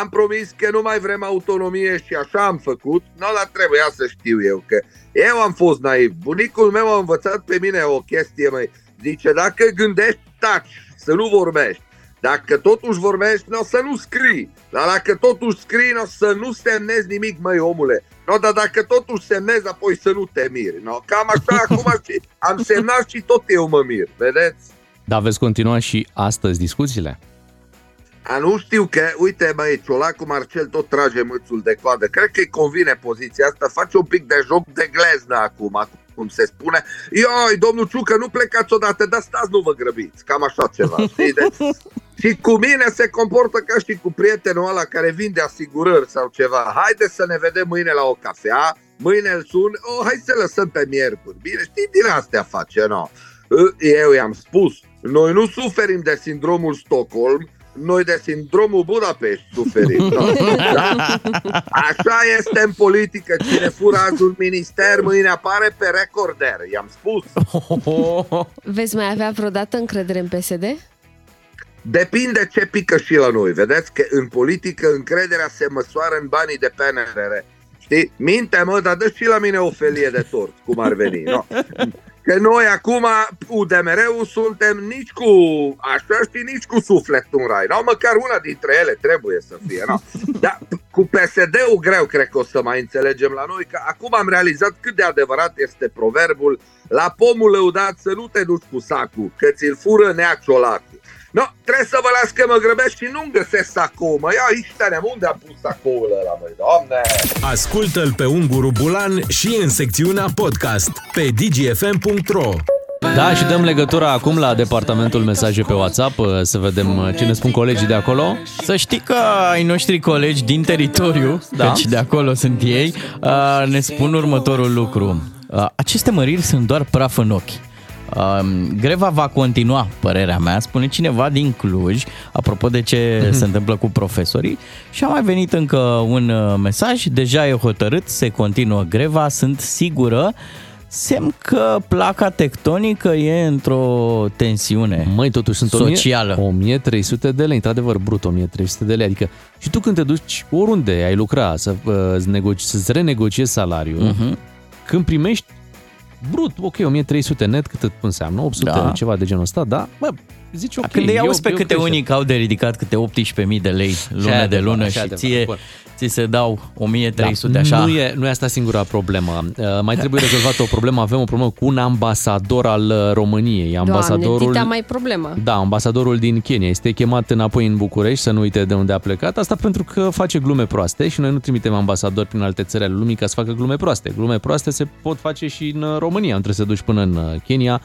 am promis că nu mai vrem autonomie și așa am făcut, nu, dar trebuia să știu eu că eu am fost naiv. Bunicul meu a învățat pe mine o chestie, mai zice, dacă gândești, taci, să nu vorbești. Dacă totuși vorbești, nu o să nu scrii. Dar dacă totuși scrii, nu o să nu semnezi nimic, măi, omule. No, dar dacă totuși semnezi, apoi să nu te miri. No? Cam așa acum și am semnat și tot eu mă mir, vedeți? Dar veți continua și astăzi discuțiile? A, nu știu că, uite băi, Ciolacu Marcel tot trage mâțul de coadă. Cred că îi convine poziția asta, face un pic de joc de gleznă acum, cum se spune. Ioi, domnul Ciucă, nu plecați odată, dar stați, nu vă grăbiți. Cam așa ceva, știi? De... Și cu mine se comportă ca și cu prietenul ăla care vinde asigurări sau ceva. Haide să ne vedem mâine la o cafea, mâine îl sun, oh, hai să lăsăm pe miercuri. Bine, știi, din astea face, no? Eu i-am spus, noi nu suferim de sindromul Stockholm, noi de sindromul Budapest suferim. Da? Așa este în politică. Cine fură azi un minister, mâine apare pe recorder. I-am spus. Veți mai avea vreodată încredere în PSD? Depinde ce pică și la noi. Vedeți că în politică încrederea se măsoară în banii de PNRR. Știi? Minte, mă, dar dă și la mine o felie de tort, cum ar veni. No? Că noi acum, UDMR-ul, suntem nici cu așa și nici cu suflet în rai. No? Măcar una dintre ele trebuie să fie. No? Dar cu PSD-ul greu cred că o să mai înțelegem la noi, că acum am realizat cât de adevărat este proverbul la pomul lăudat să nu te duci cu sacul, că ți-l fură neaciolacul. No, trebuie să vă las că mă grăbesc și nu-mi găsesc sacoul, mă. Ia aici, unde am pus sacoul ăla, măi, doamne? Ascultă-l pe Unguru Bulan și în secțiunea podcast pe dgfm.ro Da, și dăm legătura acum la departamentul mesaje pe WhatsApp să vedem ce ne spun colegii de acolo. Să știi că ai noștri colegi din teritoriu, da? deci de acolo sunt ei, ne spun următorul lucru. Aceste măriri sunt doar praf în ochi. Greva va continua, părerea mea, spune cineva din Cluj, apropo de ce mm-hmm. se întâmplă cu profesorii. Și a mai venit încă un uh, mesaj, deja e hotărât, se continuă greva, sunt sigură semn că placa tectonică e într-o tensiune Măi, totuși sunt socială. 1300 de lei, într-adevăr, brut 1300 de lei. Adică și tu când te duci oriunde ai lucra să, uh, negoci, să-ți renegociezi salariul, uh-huh. când primești brut, ok, 1300 net, cât înseamnă? 800, da. ceva de genul ăsta, da? Bă, zici ok. Când îi auzi pe câte unii că au de ridicat câte 18.000 de lei lună de lună și ție ți se dau 1300 da, așa. Nu e, nu e asta singura problemă. Uh, mai trebuie rezolvată o problemă. Avem o problemă cu un ambasador al uh, României. Ambasadorul, Doamne, mai problemă. Da, ambasadorul din Kenya este chemat înapoi în București, să nu uite de unde a plecat. Asta pentru că face glume proaste și noi nu trimitem ambasadori prin alte țări ale lumii ca să facă glume proaste. Glume proaste se pot face și în România. Nu trebuie să duci până în uh, Kenya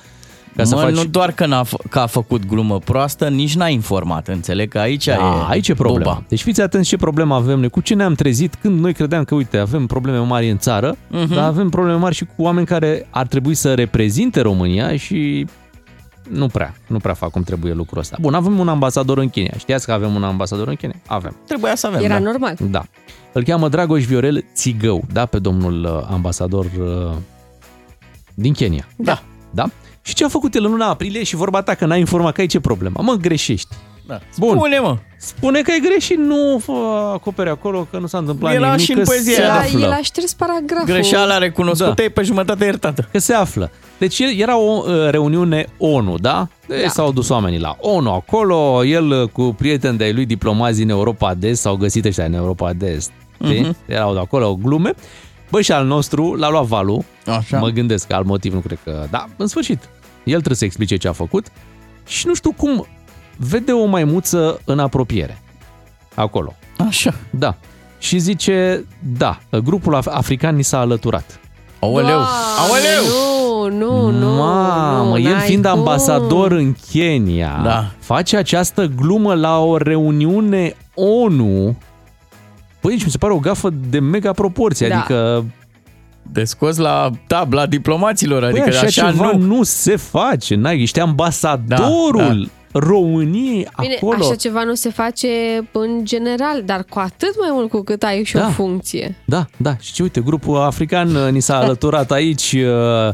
ca să mă, faci... nu doar că, n-a, că a făcut glumă proastă, nici n-a informat. Înțeleg că aici da, e aici e problema. Boba. Deci fiți atenți ce problemă avem noi. Cu ce ne-am trezit când noi credeam că, uite, avem probleme mari în țară, uh-huh. dar avem probleme mari și cu oameni care ar trebui să reprezinte România și nu prea, nu prea fac cum trebuie lucrul ăsta. Bun, avem un ambasador în Kenya. Știați că avem un ambasador în Kenya? Avem. Trebuia să avem, Era da. normal. Da. Îl cheamă Dragoș Viorel Țigău, da, pe domnul uh, ambasador uh, din Kenya. Da. Da? Și ce a făcut el în luna aprilie și vorba ta că n-ai informat că ai ce problemă? Mă, greșești. Da. Bun. Spune, mă. Spune că ai greșit, nu acopere acolo, că nu s-a întâmplat Era nimic. și în poezie. se află. El a șters paragraful. Greșeala recunoscută da. e pe jumătate iertată. Că se află. Deci era o uh, reuniune ONU, da? Deci da. s-au dus oamenii la ONU acolo, el uh, cu prieteni de lui diplomați din Europa de Est, s-au găsit ăștia în Europa de Est. Uh-huh. Erau de acolo glume. Băi, și al nostru l-a luat valul. Așa. Mă gândesc că al motiv nu cred că... Da, în sfârșit. El trebuie să explice ce a făcut și nu știu cum vede o maimuță în apropiere. Acolo. Așa. Da. Și zice, da, grupul african ni s-a alăturat. Aoleu! Aoleu! Nu, nu, nu. Mamă, nu, el fiind cum. ambasador în Kenya, Da. face această glumă la o reuniune ONU. Păi, deci mi se pare o gafă de mega proporție, Da. adică De scos la tabla diplomaților, Păi, adică așa, așa, ceva nu. nu se face. N-ai, ești ambasadorul da, României Bine, acolo. așa ceva nu se face în general, dar cu atât mai mult cu cât ai și Da. o funcție. Da, da. Și ce, uite, grupul african uh, ni s-a alăturat aici. uh,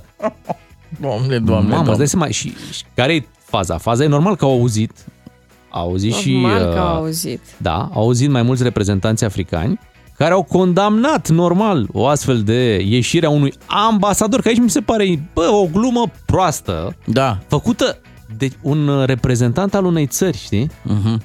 Doamne, doamne, Mamă, îți doamne. dai seama. Și, și care e faza? Faza e normal că au auzit. Au auzit și... Normal că uh, au auzit. Da, au auzit mai mulți reprezentanți africani care au condamnat normal o astfel de ieșire a unui ambasador, că aici mi se pare bă, o glumă proastă, Da. făcută de, un reprezentant al unei țări, știi? Mhm.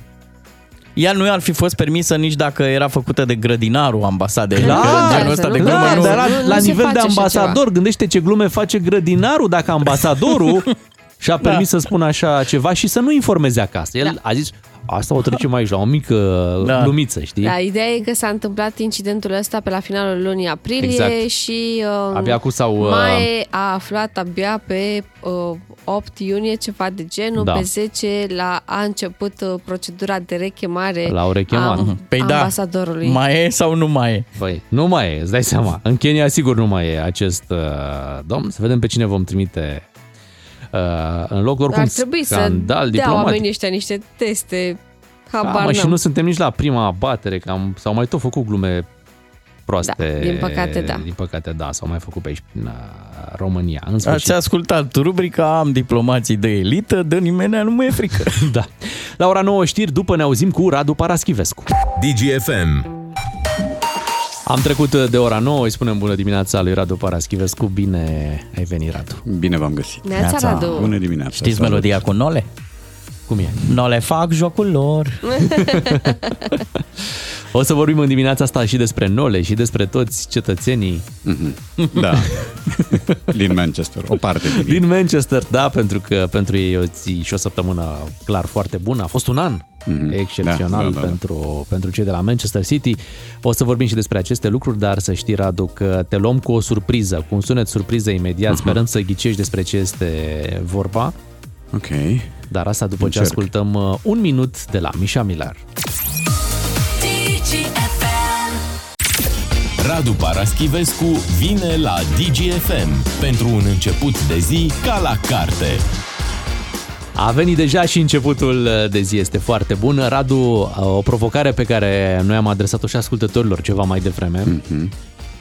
Ea nu ar fi fost permisă nici dacă era făcută de grădinarul ambasadei. Clar, Adică genul ăsta de glumă clar, nu... dar la, nu- nu la se nivel de face așa ambasador, gândește ce glume face grădinarul dacă ambasadorul și-a permis să spună așa ceva și să nu informeze acasă. El Da. a zis, asta o trecem aici la o mică Da. glumiță, știi? Da, ideea e că s-a întâmplat incidentul ăsta pe la finalul lunii aprilie Exact. și uh, Abia acum s-au, uh, mai a aflat abia pe uh, 8 iunie ceva de genul, Da. pe 10 la, a început uh, procedura de rechemare L-au rechemat. a Păi da, ambasadorului. mai e sau nu mai e? Băi, nu mai e, îți dai seama. În Kenya sigur nu mai e acest uh, domn. Să vedem pe cine vom trimite uh, în loc. Oricum, Ar trebui să scandal dea diplomatic. oamenii ăștia niște teste. Da, Habar mă, și n-am. nu suntem nici la prima abatere, că am, s-au mai tot făcut glume proaste. Da, din păcate, da. Din păcate, da, s-au mai făcut pe aici, în uh, România. În Ați sfârșit. ascultat rubrica Am diplomații de elită, de nimeni nu e frică. da. La ora 9 știri, după ne auzim cu Radu Paraschivescu. DGFM. Am trecut de ora 9, îi spunem bună dimineața lui Radu Paraschivescu. Bine ai venit, Radu. Bine v-am găsit. Neața, Radu. Bună dimineața. Știți Salut. melodia cu Nole? Cum e? Nole fac jocul lor. O să vorbim în dimineața asta și despre Nole și despre toți cetățenii Da. Din Manchester. O parte din din Manchester, da, pentru că pentru ei e o zi și o săptămână clar foarte bună. A fost un an Mhm. excepțional Da, da, da, da. pentru, pentru cei de la Manchester City. O să vorbim și despre aceste lucruri, dar să știi, Radu, că te luăm cu o surpriză, cu un sunet surpriză imediat, sperăm să ghicești despre ce este vorba. Ok. Dar asta după Încerc. ce ascultăm uh, un minut de la Mișa Milar. Radu Paraschivescu vine la DGFM pentru un început de zi ca la carte. A venit deja și începutul de zi este foarte bun. Radu, o provocare pe care noi am adresat-o și ascultătorilor ceva mai devreme. Mhm.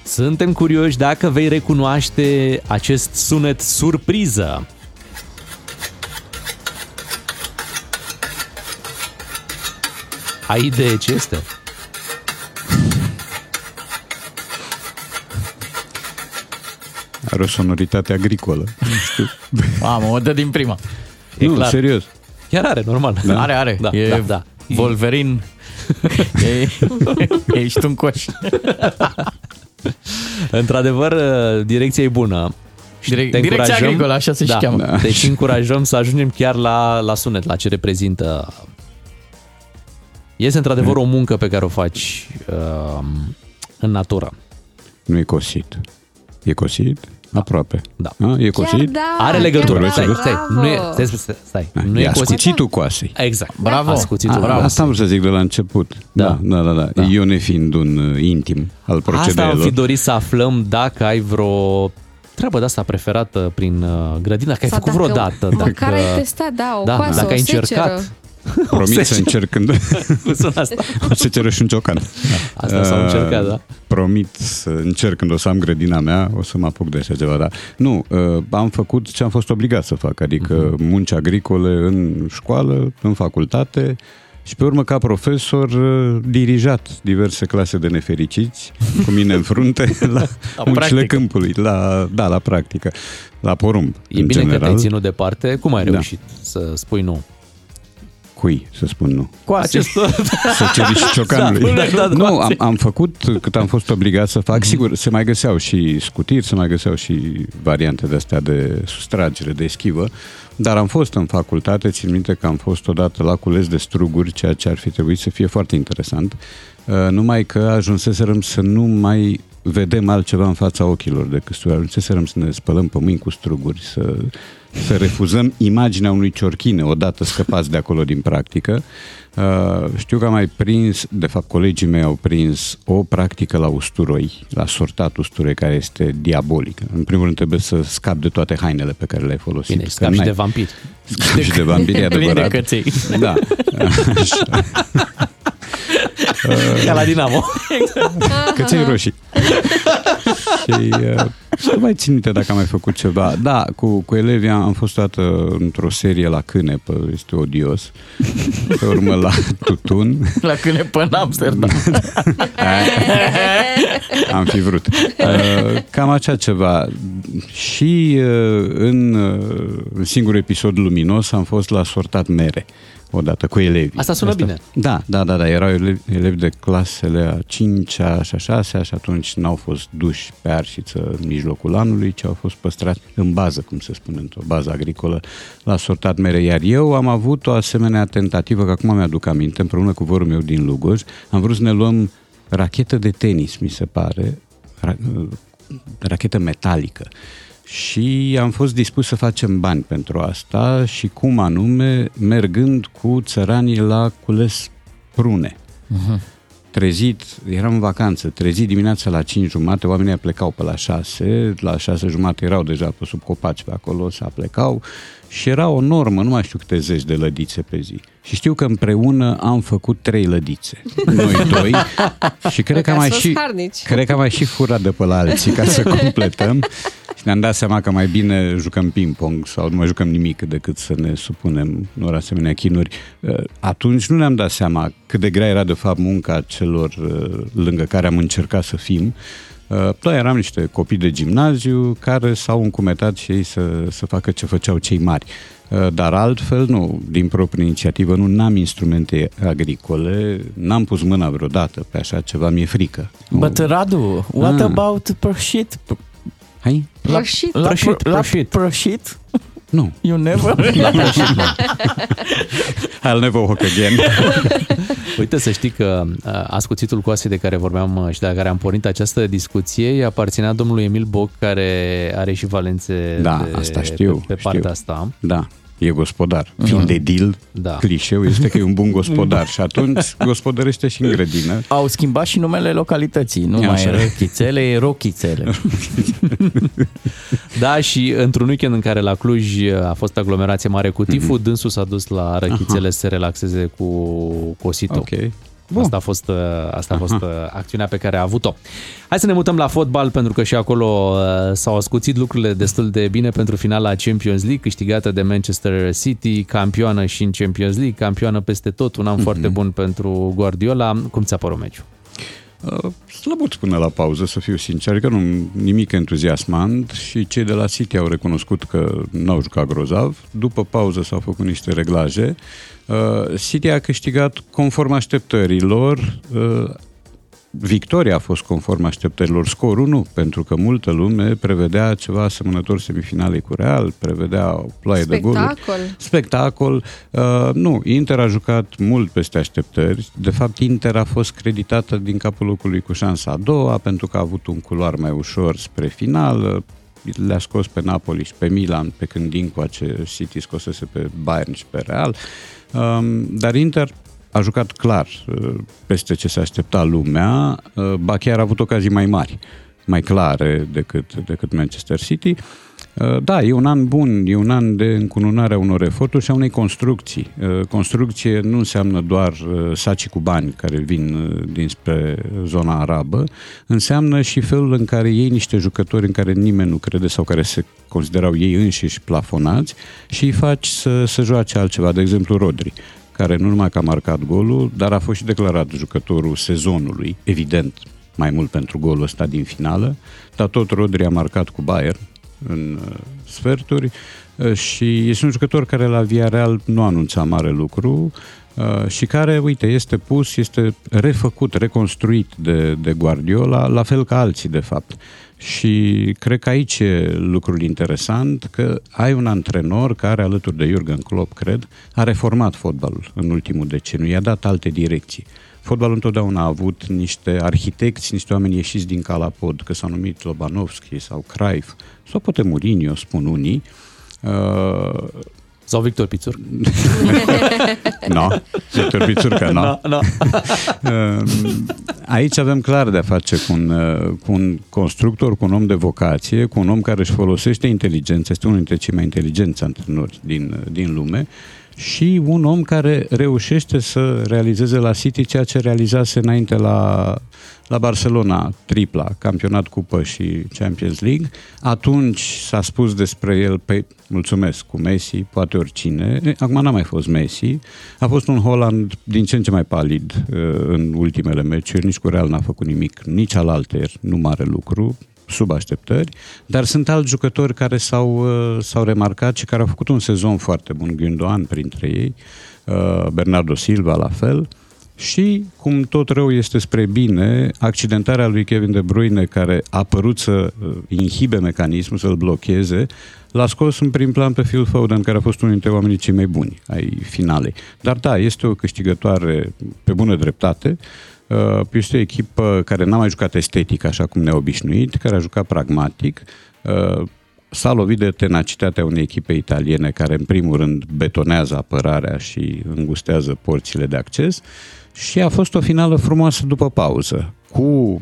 Suntem curioși dacă vei recunoaște acest sunet surpriză. Ai idee ce este? Are o sonoritate agricolă. Nu știu. Mamă, o dă din prima. E nu, clar. serios. Chiar are, normal. Da? Are, are. Da, e da, da. Wolverine. e, ești un coș. Într-adevăr, direcția e bună. Și Direc- te direcția încurajăm- agricolă, așa se și da, cheamă. Da. Deci încurajăm să ajungem chiar la, la sunet, la ce reprezintă. Este într-adevăr o muncă pe care o faci uh, în natură. Nu e cosit. E cosit? Aproape. Da. A, e cosit? da, Are legătură. chiar Stai, da, stai, bravo. nu e, stai, stai, stai. Nu e e cosit. ascuțitul coasei. Exact. Bravo. Ascuțitul. A, bravo. Asta am vrut să zic de la început. Da, da, da. da. Da. Eu nefiind un uh, intim al Asta am procedeelor. fi dorit să aflăm dacă ai vreo treabă de asta preferată prin uh, grădină, dacă ai Sau făcut dacă vreodată. Măcar dacă... ai testat, da, o da, coasă, dacă o ai seceră. încercat. Promit O să seceră. încerc când... Cum sună asta? o seceră și un ciocan. Asta s-au Uh, încercat, da. Promit să încerc când o să am grădina mea, o să mă apuc de așa ceva, da. Nu, uh, am făcut ce am fost obligat să fac, adică Mhm. munci agricole în școală, în facultate și pe urmă ca profesor uh, dirijat diverse clase de nefericiți cu mine în frunte la, La muncile practică. câmpului, la, da, la practică, la porumb E în bine că general. te-ai ținut departe. Cum ai Da. reușit să spui nu? Cui, să spun nu? Coase. Acest... Seceriș ciocanului. Da, da, da, nu, da. am, am făcut cât am fost obligat să fac. Sigur, se mai găseau și scutiri, se mai găseau și variante de astea de sustragere, de schivă, dar am fost în facultate, țin minte că am fost odată la cules de struguri, ceea ce ar fi trebuit să fie foarte interesant, uh, numai că ajunseserăm să nu mai vedem altceva în fața ochilor decât struguri. Ajunseserăm să ne spălăm pe mâini cu struguri, să, să refuzăm imaginea unui ciorchine odată scăpați de acolo din practică. Uh, știu că am mai prins, de fapt colegii mei au prins o practică la usturoi, la sortat usturoi, care este diabolică. În primul rând trebuie să scapi de toate hainele pe care le-ai folosit. Bine, că scap și n-ai- de vampiri. Scapi și de vampiri, e Plin de adevărat. căței. Da. Așa. Ca la Dinamo. Căței roșii. și uh, Nu mai țin minte dacă am mai făcut ceva. Da, cu, cu elevii am fost toată într-o serie la Cânepă, este odios. Pe urmă la Tutun. La Cânepă în Amsterdam. am fi vrut. Uh, Cam așa ceva. Și uh, în, uh, în singurul episod luminos am fost la sortat mere odată cu elevii. Asta sună bine. Da, da, da, da. Erau elevi, elevi de clasele a 5 și a 6 și atunci n-au fost duși pe arșiță în mijlocul anului, ci au fost păstrați în bază, cum se spune, într-o bază agricolă, la sortat mere. Iar eu am avut o asemenea tentativă, că acum mi-aduc aminte, împreună cu vorul meu din Lugoj, am vrut să ne luăm rachetă de tenis, mi se pare, ra- rachetă metalică și am fost dispus să facem bani pentru asta și cum anume, mergând cu țăranii la cules prune. Uh-huh. Trezit, eram în vacanță, trezit dimineața la 5 jumate, oamenii plecau pe la 6, la 6 jumate erau deja pe sub copaci pe acolo, să plecau și era o normă, nu mai știu câte zeci de lădițe pe zi. Și știu că împreună am făcut trei lădițe, noi doi, și cred că, am mai și, cred că am mai și furat de pe la alții ca să completăm. Și ne-am dat seama că mai bine jucăm ping-pong sau nu mai jucăm nimic decât să ne supunem unor asemenea chinuri. Atunci nu ne-am dat seama cât de grea era de fapt munca celor lângă care am încercat să fim. Da, eram niște copii de gimnaziu care s-au încumetat și ei să, să facă ce făceau cei mari. Dar altfel, nu, din proprie inițiativă, nu n-am instrumente agricole, n-am pus mâna vreodată pe așa ceva, mi-e frică. But Radu, what ah. about prășit? Hai? Prășit. La, prășit, la, prășit. prășit? Nu. You never? La prășit, nu. I'll never walk again. Uite să știi că ascuțitul cu de care vorbeam și de care am pornit această discuție aparținea domnului Emil Boc, care are și valențe da, de, asta știu, pe, pe partea știu. asta. Da e gospodar. Mm. Fiind de deal, da. clișeu este că e un bun gospodar și atunci gospodărește și în grădină. Au schimbat și numele localității, nu mai e Răchițele, e Rochițele. da, și într-un weekend în care la Cluj a fost aglomerație mare cu tiful, mm-hmm. dânsul s-a dus la Răchițele Aha. să se relaxeze cu Cosito. Ok. Bun. Asta a fost, uh, asta a fost uh, acțiunea pe care a avut-o. Hai să ne mutăm la fotbal, pentru că și acolo uh, s-au ascuțit lucrurile destul de bine pentru finala Champions League, câștigată de Manchester City, campioană și în Champions League, campioană peste tot, un an mm-hmm. foarte bun pentru Guardiola. Cum ți-a părut meciul? Uh, slăbut până la pauză, să fiu sincer, că nu nimic entuziasmant și cei de la City au recunoscut că n-au jucat grozav. După pauză s-au făcut niște reglaje. Uh, City a câștigat conform așteptărilor. Uh, victoria a fost conform așteptărilor. Scorul nu, pentru că multă lume prevedea ceva asemănător semifinale cu Real, prevedea o ploaie Spectacol. de goluri. Spectacol. Uh, nu, Inter a jucat mult peste așteptări. De fapt, Inter a fost creditată din capul locului cu șansa a doua, pentru că a avut un culoar mai ușor spre final. Le-a scos pe Napoli și pe Milan, pe când ce City scosese pe Bayern și pe Real. Um, dar Inter a jucat clar uh, peste ce se aștepta lumea, uh, ba chiar a avut ocazii mai mari, mai clare decât, decât Manchester City. Uh, da, e un an bun, e un an de încununare a unor eforturi și a unei construcții. Construcție nu înseamnă doar saci cu bani care vin dinspre zona arabă, înseamnă și felul în care ei niște jucători în care nimeni nu crede sau care se considerau ei înșiși plafonați și îi faci să, să joace altceva, de exemplu Rodri care nu numai că a marcat golul, dar a fost și declarat jucătorul sezonului, evident, mai mult pentru golul ăsta din finală, dar tot Rodri a marcat cu Bayern în uh, sferturi uh, și este un jucător care la Villarreal nu anunța mare lucru uh, și care, uite, este pus, este refăcut, reconstruit de, de Guardiola, la fel ca alții, de fapt. Și cred că aici e lucrul interesant, că ai un antrenor care, alături de Jurgen Klopp, cred, a reformat fotbalul în ultimul deceniu, i-a dat alte direcții. Fotbalul întotdeauna a avut niște arhitecți, niște oameni ieșiți din calapod, că s-au numit Lobanovski sau Cruyff, sau poate Mourinho, spun unii, uh, sau Victor Pițur. No, se târbițurcă, no. No, no. Aici avem clar de a face cu un, uh, cu un constructor, cu un om de vocație, cu un om care își folosește inteligența, este unul dintre cei mai inteligenți antrenori din, uh, din lume și un om care reușește să realizeze la City ceea ce realizase înainte la, la Barcelona, tripla, campionat cupă și Champions League. Atunci s-a spus despre el, pe mulțumesc, cu Messi, poate oricine. Acum n-a mai fost Messi. A fost un Holland din ce în ce mai palid uh, în ultimele meciuri, nici cu Real n-a făcut nimic, nici al alter, nu mare lucru sub așteptări, dar sunt alți jucători care s-au, uh, s-au remarcat și care au făcut un sezon foarte bun, Gündoğan printre ei, uh, Bernardo Silva la fel, și, cum tot rău este spre bine, accidentarea lui Kevin De Bruyne, care a părut să uh, inhibe mecanismul, să-l blocheze, l-a scos în prim plan pe Phil Foden, care a fost unul dintre oamenii cei mai buni ai finalei. Dar da, este o câștigătoare pe bună dreptate, Uh, este o echipă care n-a mai jucat estetic așa cum ne-a obișnuit, care a jucat pragmatic, uh, s-a lovit de tenacitatea unei echipe italiene care în primul rând betonează apărarea și îngustează porțile de acces și a fost o finală frumoasă după pauză, cu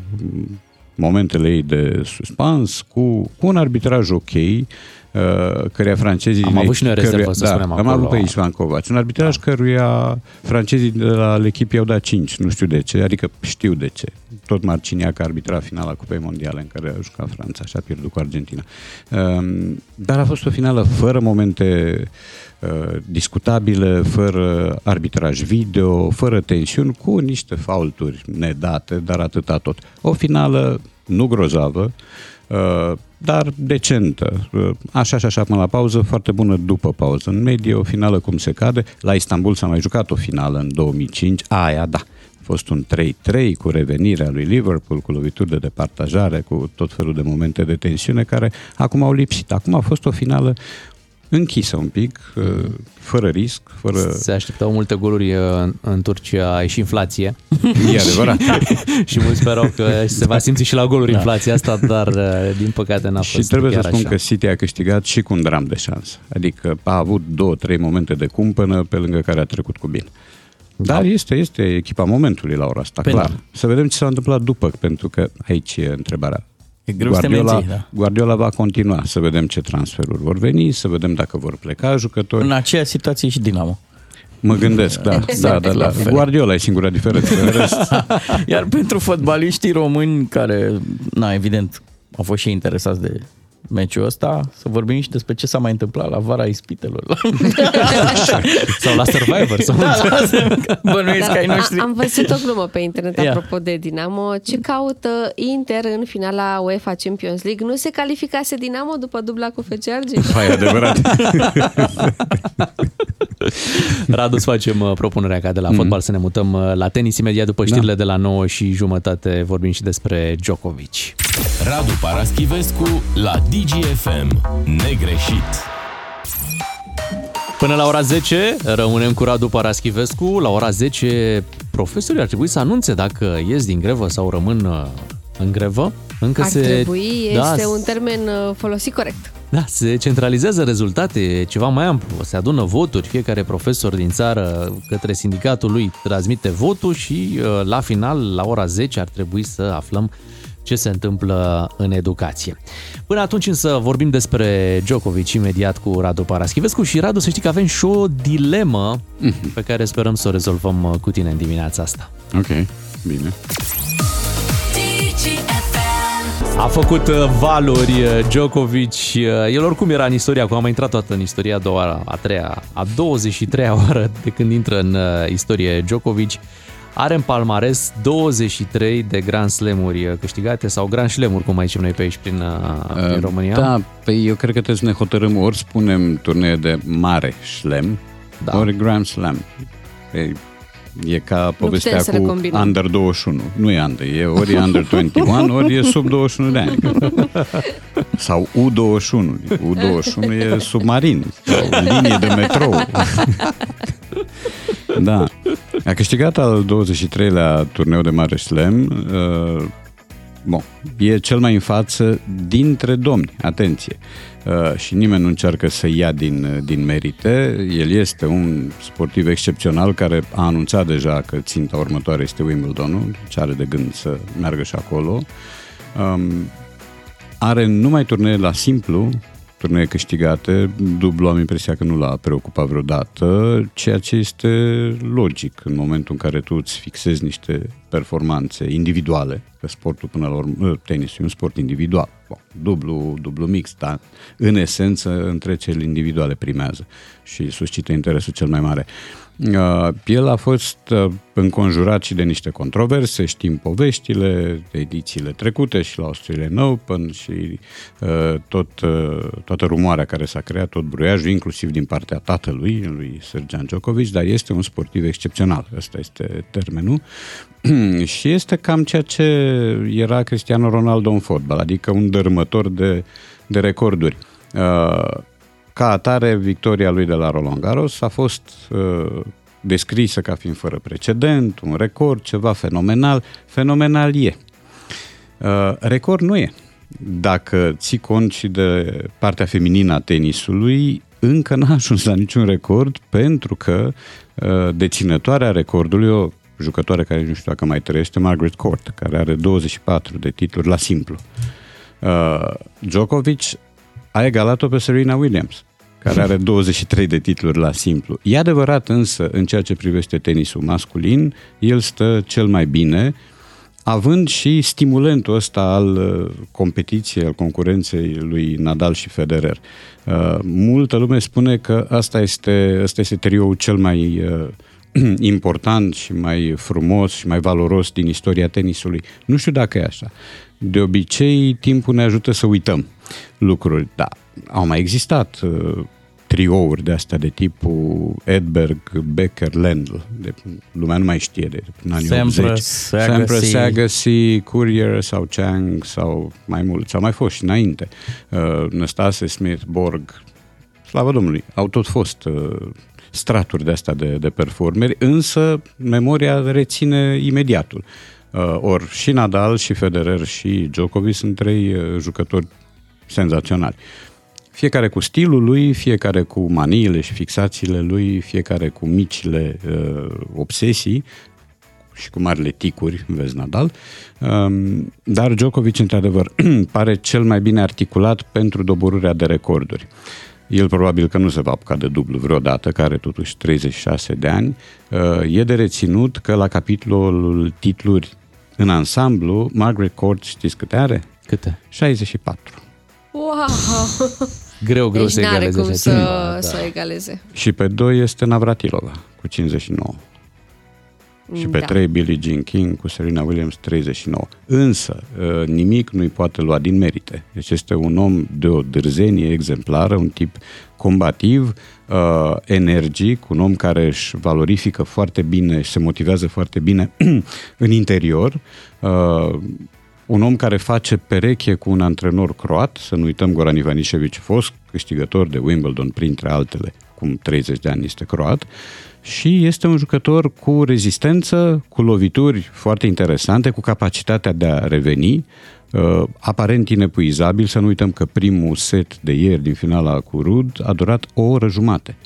momentele ei de suspans, cu, cu un arbitraj ok, Uh, căreia francezii... Am avut și noi rezervă, căruia, să da, spunem am acolo. avut pe Isvan Kovac. Un arbitraj da. căruia francezii de la echipă i-au dat 5, nu știu de ce, adică știu de ce. Tot Marciniac a arbitrat finala Cupei Mondiale în care a jucat Franța și a pierdut cu Argentina. Um, dar a fost o finală fără momente uh, discutabile, fără arbitraj video, fără tensiuni, cu niște faulturi nedate, dar atâta tot. O finală nu grozavă, uh, dar decentă. Așa și așa până la pauză, foarte bună după pauză. În medie, o finală cum se cade. La Istanbul s-a mai jucat o finală în 2005. Aia, da. A fost un 3-3 cu revenirea lui Liverpool, cu lovituri de departajare, cu tot felul de momente de tensiune care acum au lipsit. Acum a fost o finală închisă un pic, fără risc, fără... Se așteptau multe goluri în, în Turcia, e și inflație. E adevărat. și mulți sperau că se va simți și la goluri da. inflația asta, dar din păcate n-a fost Și trebuie chiar să spun așa. că City a câștigat și cu un dram de șansă. Adică a avut două, trei momente de cumpănă pe lângă care a trecut cu bine. Dar da. este, este echipa momentului la ora asta, Pe clar. da. Să vedem ce s-a întâmplat după, pentru că aici e întrebarea. E greu să te Guardiola, menții, da. Guardiola va continua să vedem ce transferuri vor veni, să vedem dacă vor pleca jucători. În aceeași situație și Dinamo. Mă gândesc, da, Exact da, da, la da. fel. Guardiola e singura diferență. În rest, Iar pentru fotbaliștii români care, na, evident, au fost și interesați de meciul ăsta, să vorbim și despre ce s-a mai întâmplat la vara ispitelor. Sau la Survivor. Sau da, lasă, bănuiesc că ai noștri. a, am văzut o glumă pe internet Ia. apropo de Dinamo. Ce caută Inter în finala UEFA Champions League? Nu se calificase Dinamo după dubla cu FC Argeș? Hai, adevărat. Radu, îți facem uh, propunerea ca de la mm-hmm. fotbal să ne mutăm uh, la tenis imediat după știrile da. de la 9 și jumătate vorbim și despre Djokovic. Radu Paraschivescu la DGFM. Negreșit. Până la ora 10 rămânem cu Radu Paraschivescu. La ora 10 profesorii ar trebui să anunțe dacă ies din grevă sau rămân uh, în grevă. Încă Ar se... trebui, este da, un termen uh, folosit corect. Da, se centralizează rezultate, e ceva mai amplu. Se adună voturi, fiecare profesor din țară către sindicatul lui transmite votul și uh, la final, la ora 10, ar trebui să aflăm ce se întâmplă în educație. Până atunci însă vorbim despre Djokovic imediat cu Radu Paraschivescu și Radu să știi că avem și o dilemă pe care sperăm să o rezolvăm uh, cu tine în dimineața asta. ok, bine. A făcut uh, valuri uh, Djokovic, uh, el oricum era în istoria, acum a mai intrat toată în istoria a doua, a treia, a 23-a oară de când intră în uh, istorie Djokovic. Are în palmares 23 de Grand Slam-uri uh, câștigate sau Grand Slam-uri, cum mai zicem noi pe aici prin, uh, prin România. Da, păi eu cred că trebuie să ne hotărâm ori spunem turnee de mare slam, da. ori Grand Slam. E, e ca povestea putem să le cu combinăm. Under 21. Nu e Under, e ori e Under 21, ori e sub 21 de ani. Sau U21. U21 e submarin, sau linie de metrou. Da. A câștigat al 23-lea turneu de mare slam. Uh, Bun, e cel mai în față dintre domni, atenție. uh, și nimeni nu încearcă să ia din, din merite. El este un sportiv excepțional care a anunțat deja că ținta următoare este Wimbledonul, ce are de gând să meargă și acolo. Um, are numai turnee la simplu, turnee câștigate, dublu am impresia că nu l-a preocupat vreodată, ceea ce este logic în momentul în care tu îți fixezi niște performanțe individuale, că sportul până la urmă, tenisul e un sport individual, bon, dublu, dublu mix, dar în esență întreceri individuale primează și suscită interesul cel mai mare. Uh, el a fost uh, înconjurat și de niște controverse, știm poveștile de edițiile trecute și la Australian Open și uh, tot, toată rumoarea care s-a creat, tot bruiajul, inclusiv din partea tatălui, lui Sergian Djokovic, dar este un sportiv excepțional, ăsta este termenul. și este cam ceea ce era Cristiano Ronaldo în fotbal, adică un dărâmător de, de recorduri. Ca atare, victoria lui de la Roland Garros a fost uh, descrisă ca fiind fără precedent, un record, ceva fenomenal. Fenomenal e. Uh, record nu e. Dacă ții cont și de partea feminină a tenisului, încă n-a ajuns la niciun record pentru că uh, deținătoarea recordului, o jucătoare care nu știu dacă mai trăiește, Margaret Court, care are 24 de titluri la simplu. Uh, Djokovic a egalat-o pe Serena Williams, care are 23 de titluri la simplu. E adevărat însă, în ceea ce privește tenisul masculin, el stă cel mai bine, având și stimulentul ăsta al uh, competiției, al concurenței lui Nadal și Federer. Uh, multă lume spune că asta este, asta este trioul cel mai uh, important și mai frumos și mai valoros din istoria tenisului. Nu știu dacă e așa. De obicei, timpul ne ajută să uităm lucruri. Da, au mai existat uh, triouri de astea de tipul Edberg, Becker, Lendl. De, lumea nu mai știe de prin anii Sampras, 80. Sampras, Agassi, Courier sau Chang sau mai mulți. Au mai fost și înainte. Uh, Năstase, Smith, Borg, slavă Domnului, au tot fost uh, straturi de astea de, de performeri, însă memoria reține imediatul. Uh, or și Nadal, și Federer, și Djokovic sunt trei uh, jucători senzaționali. Fiecare cu stilul lui, fiecare cu maniile și fixațiile lui, fiecare cu micile uh, obsesii și cu marile ticuri, vezi Nadal. Um, dar Djokovic, într-adevăr, pare cel mai bine articulat pentru doborârea de recorduri. El probabil că nu se va apuca de dublu vreodată, care totuși 36 de ani. Uh, e de reținut că la capitolul titluri în ansamblu, Margaret Court știți câte are? Câte? 64. Wow! Greu, greu deci să n-are egaleze. cum așa să, ceva, da. să egaleze. Și pe 2 este Navratilova cu 59. Și pe Da. 3 Billie Jean King cu Serena Williams 39. Însă, uh, nimic nu-i poate lua din merite. Deci este un om de o dârzenie exemplară, un tip combativ, uh, energic, un om care își valorifică foarte bine și se motivează foarte bine în interior, uh, un om care face pereche cu un antrenor croat, să nu uităm Goran Ivanisevic, fost câștigător de Wimbledon, printre altele, cum 30 de ani este croat, și este un jucător cu rezistență, cu lovituri foarte interesante, cu capacitatea de a reveni, uh, aparent inepuizabil, să nu uităm că primul set de ieri din finala cu Rud a durat o oră jumate.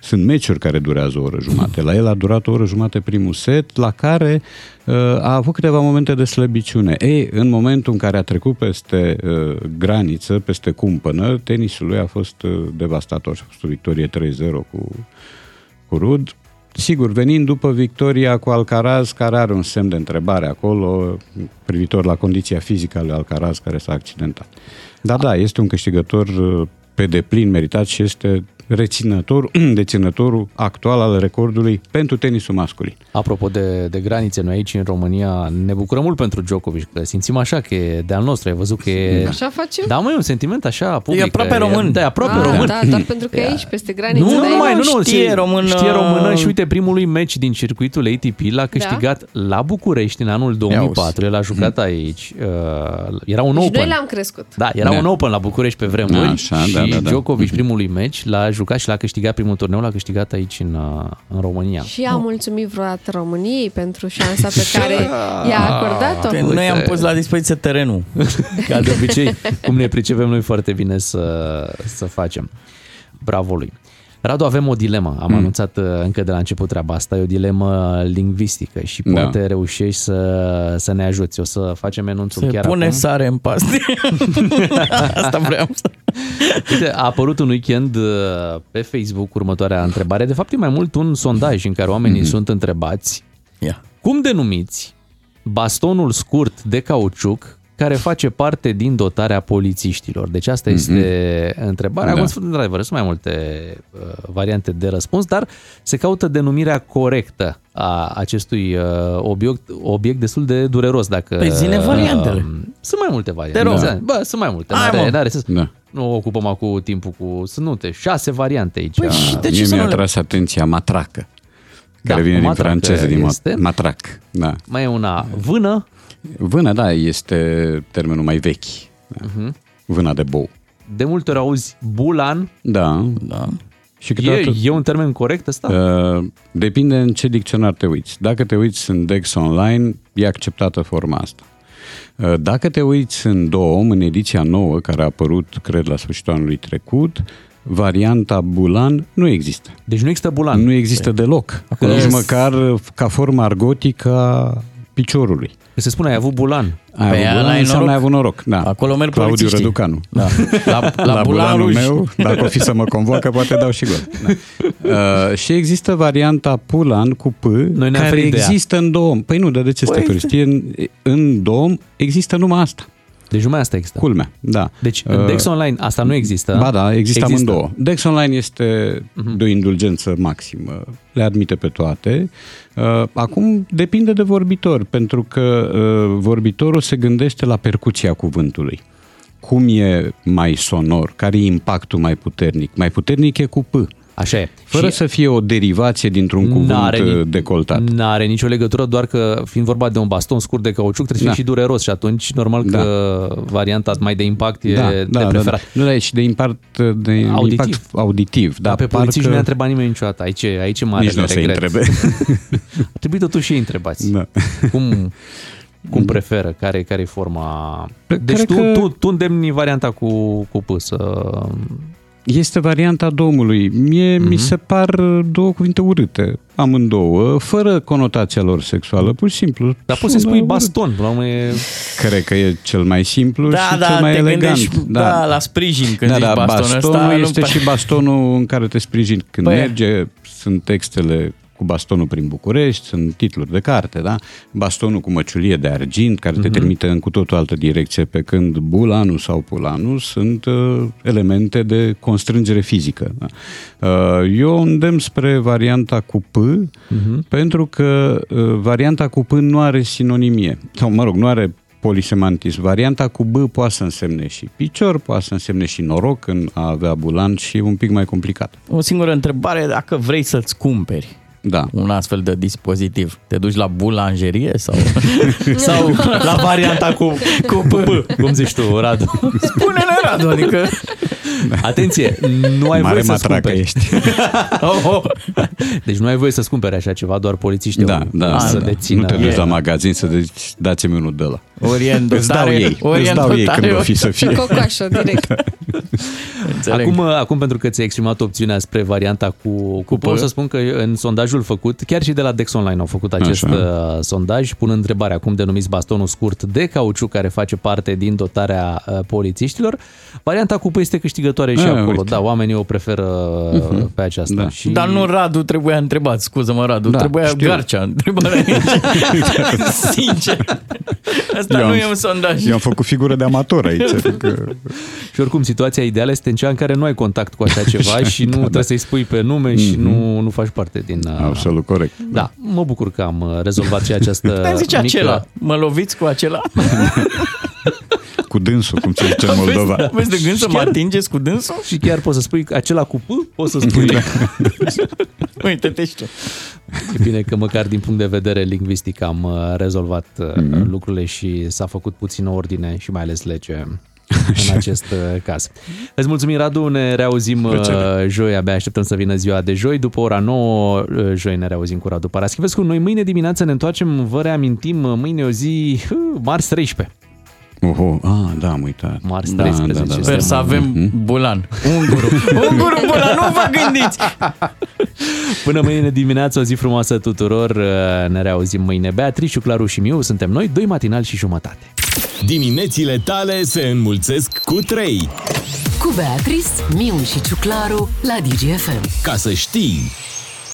Sunt meciuri care durează o oră jumate. La el a durat o oră jumate primul set, la care uh, a avut câteva momente de slăbiciune. Ei, în momentul în care a trecut peste uh, graniță, peste cumpănă, tenisul lui a fost uh, devastator. Și a fost o victorie 3-0 cu, cu Rud. Sigur, venind după victoria cu Alcaraz, care are un semn de întrebare acolo, privitor la condiția fizică a lui Alcaraz, care s-a accidentat. Dar da, este un câștigător uh, pe deplin meritat și este reținător, deținătorul actual al recordului pentru tenisul masculin. Apropo de, de granițe, noi aici în România ne bucurăm mult pentru Djokovic, că simțim așa că e de al nostru, ai văzut că e... Așa facem? Da, mă, e un sentiment așa public. E aproape român. Da, e aproape ah, român. Da, doar pentru că e aici, peste graniță. Nu, dar nu, e- mai, nu, nu, știe se- română. Știe română și uite, primului meci din circuitul ATP l-a câștigat la București în anul 2004. El a jucat aici. Uh, era un Și open. noi l-am crescut. Da, era Da. un open la București pe vremuri Așa, și da, da, da. Djokovic primului meci l-a jucat și l-a câștigat primul turneu, l-a câștigat aici în, uh, în România. Și am mulțumit vreodată României pentru șansa pe care i-a acordat-o. Că noi am pus la dispoziție terenul. Ca de obicei, cum ne pricepem noi foarte bine să, să facem. Bravo lui. Radu, avem o dilemă. Am mm. anunțat uh, încă de la început treaba asta. E o dilemă lingvistică și Da. poate reușești să, să ne ajuți. O să facem enunțul Se chiar pune acum. sare în paste. Asta vreau să... Uite, a apărut un weekend uh, pe Facebook următoarea întrebare. De fapt, e mai mult un sondaj în care oamenii mm-hmm. sunt întrebați Ia. cum denumiți bastonul scurt de cauciuc care face parte din dotarea polițiștilor. Deci asta este întrebarea. Da. Acum, sunt, într-adevăr, sunt mai multe uh, variante de răspuns, dar se caută denumirea corectă a acestui uh, obiect, obiect destul de dureros. Dacă, Păi zine variantele. Uh, sunt mai multe variante. Te rog. Da. Bă, sunt mai multe. Hai, N-are, mă. n-are, să, Da. nu ocupăm acum timpul cu... Sunt multe, șase variante aici. Păi și de ce Mie să mi-a nu le... atras atenția matracă, Da, care vine din matracă franceză, din este. ma- matrac. Da. Mai e una vână. Vână, da, este termenul mai vechi. Da. Mhm. Vâna de bou. De multe ori auzi bulan. Da. Da. Și E, câteodată, e un termen corect ăsta? uh, depinde în ce dicționar te uiți. Dacă te uiți în Dex Online, e acceptată forma asta. Uh, Dacă te uiți în DOM, în ediția nouă, care a apărut, cred, la sfârșitul anului trecut, varianta bulan nu există. Deci nu există bulan. Nu există deloc. Acolo Nici e- măcar ca formă argotică a piciorului. Că se spune ai avut bulan. Ai Păi avut ăla bulan, ai înseamnă noroc. ai avut noroc. Da. Acolo merg Claudiu polițiștii. Răducanu. Da. La, la, La, la bulanul bulanul meu, dacă o fi să mă convoacă, poate dau și gol. Da. Uh, și există varianta Pulan cu P, ne-am care ferit de ea. există în dom. Păi nu, dar de ce Păi stai fericit? E În, în dom există numai asta. Deci numai asta există. Culmea, da. Deci în Uh, Dex Online asta nu există. Ba da, există, Există. amândouă. Dex Online este Mhm. de o indulgență maximă, le admite pe toate. Uh, Acum depinde de vorbitor, pentru că uh, vorbitorul se gândește la percuția cuvântului. Cum e mai sonor, care e impactul mai puternic. Mai puternic e cu P. Așa e. Fără Și să fie o derivație dintr-un cuvânt N-are ni- uh, decoltat. N-are nicio legătură, doar că fiind vorba de un baston scurt de cauciuc, trebuie să fie Da. și dureros și atunci normal Da. că varianta mai de impact e da, de da, da, da. preferat. Nu, da, e și de impact, de Auditiv. impact auditiv. Dar Da, pe polițiști nu ne-a întrebat nimeni niciodată. Aici, e- aici e mare Nici nu o să-i regret. întrebe. Ar trebui totuși ei întrebați. Da. Cum, cum preferă? Care, care e forma? Pe- Deci cred tu, că- tu, tu îndemni varianta cu, cu P să... Este varianta domului. Mie mm-hmm. mi se par două cuvinte urâte, amândouă, fără conotația lor sexuală, pur și simplu. Dar poți să sună spui urât. baston, până la urmă e... Cred că e cel mai simplu Da, și da, cel mai te elegant. gândești, da, la sprijin când da, zici da, bastonul ăsta, bastonul nu este prea- și bastonul în care te sprijini când Păi- merge. Sunt textele cu bastonul prin București, sunt titluri de carte, da? Bastonul cu măciulie de argint, care te Mhm. trimite în cu totul altă direcție, pe când bulanul sau pulanul sunt uh, elemente de constrângere fizică. Da? Uh, eu îndemn spre varianta cu P, Mhm. pentru că uh, varianta cu P nu are sinonimie, sau mă rog, nu are polisemantism. Varianta cu B poate să însemne și picior, poate să însemne și noroc în a avea bulan și e un pic mai complicat. O singură întrebare, dacă vrei să-ți cumperi da. un astfel de dispozitiv, te duci la bulangerie sau, sau la varianta cu, cu P? Cum zici tu, Radu? Spune-ne, Radu, adică... Atenție, nu ai Mare voie să-ți matracă cumperi. ești. oh, oh. Deci nu ai voie să-ți cumpere așa ceva, doar polițiștii Da, au- da, să da. dețină. Nu te duci la magazin să zici, dați-mi unul de la. Orient Îți dau dotare, ei, îți orient dau ei dotare, când o fi să fie. Cocoașă, direct. Înțeleg. Acum, acum, pentru că ți-ai exprimat opțiunea spre varianta cu, cu P, o să spun că în sondajul făcut, chiar și de la Dex Online au făcut acest Așa. uh, sondaj, punând întrebarea cum denumiți bastonul scurt de cauciuc care face parte din dotarea uh, polițiștilor. Varianta cu P este câștigătoare și Ah, acolo. uite. Da, oamenii o preferă uh pe aceasta. Da. Și... Dar nu Radu trebuia întrebat, scuză-mă Radu, Da, trebuia știu. Garcea. Întrebarea e Sincer. Asta Eu nu am- e un sondaj. Eu am făcut figură de amator aici. Adică... Și oricum, situația ideală este în cea în care nu ai contact cu așa ceva și nu trebuie să-i spui pe nume și Mhm. nu, nu faci parte din... uh, Absolut corect. Da, mă bucur că am uh, rezolvat și această Dar zice mică... acela, mă loviți cu acela? Cu dânsul, cum se zice în Moldova. Aveți, aveți de gând să mă atingeți cu dânsul? Și chiar poți să spui acela cu P, poți să spui. Da. Uite-te și tu. E bine că măcar din punct de vedere lingvistic am uh, rezolvat uh, Mhm. lucrurile și s-a făcut puțină ordine și mai ales lege în acest uh, caz. Îți mulțumim, Radu, ne reauzim uh, Plăcere. joi, abia așteptăm să vină ziua de joi. După ora 9, uh, joi ne reauzim cu Radu Paraschivescu. Noi mâine dimineață ne întoarcem, vă reamintim, uh, mâine e o zi uh, marți 13. Oho, ah, da, am uitat. Marți Da, 13. da, da, da. Sper să avem Mhm. bulan. Unguru. Unguru bulan, nu vă gândiți! Până mâine dimineață, o zi frumoasă tuturor. Uh, Ne reauzim mâine. Beatrice, Claru și Miu suntem noi, doi matinali și jumătate. Diminețile tale se înmulțesc cu 3. Cu Beatrice, Miu și Ciuclaru la DGFM. Ca să știi...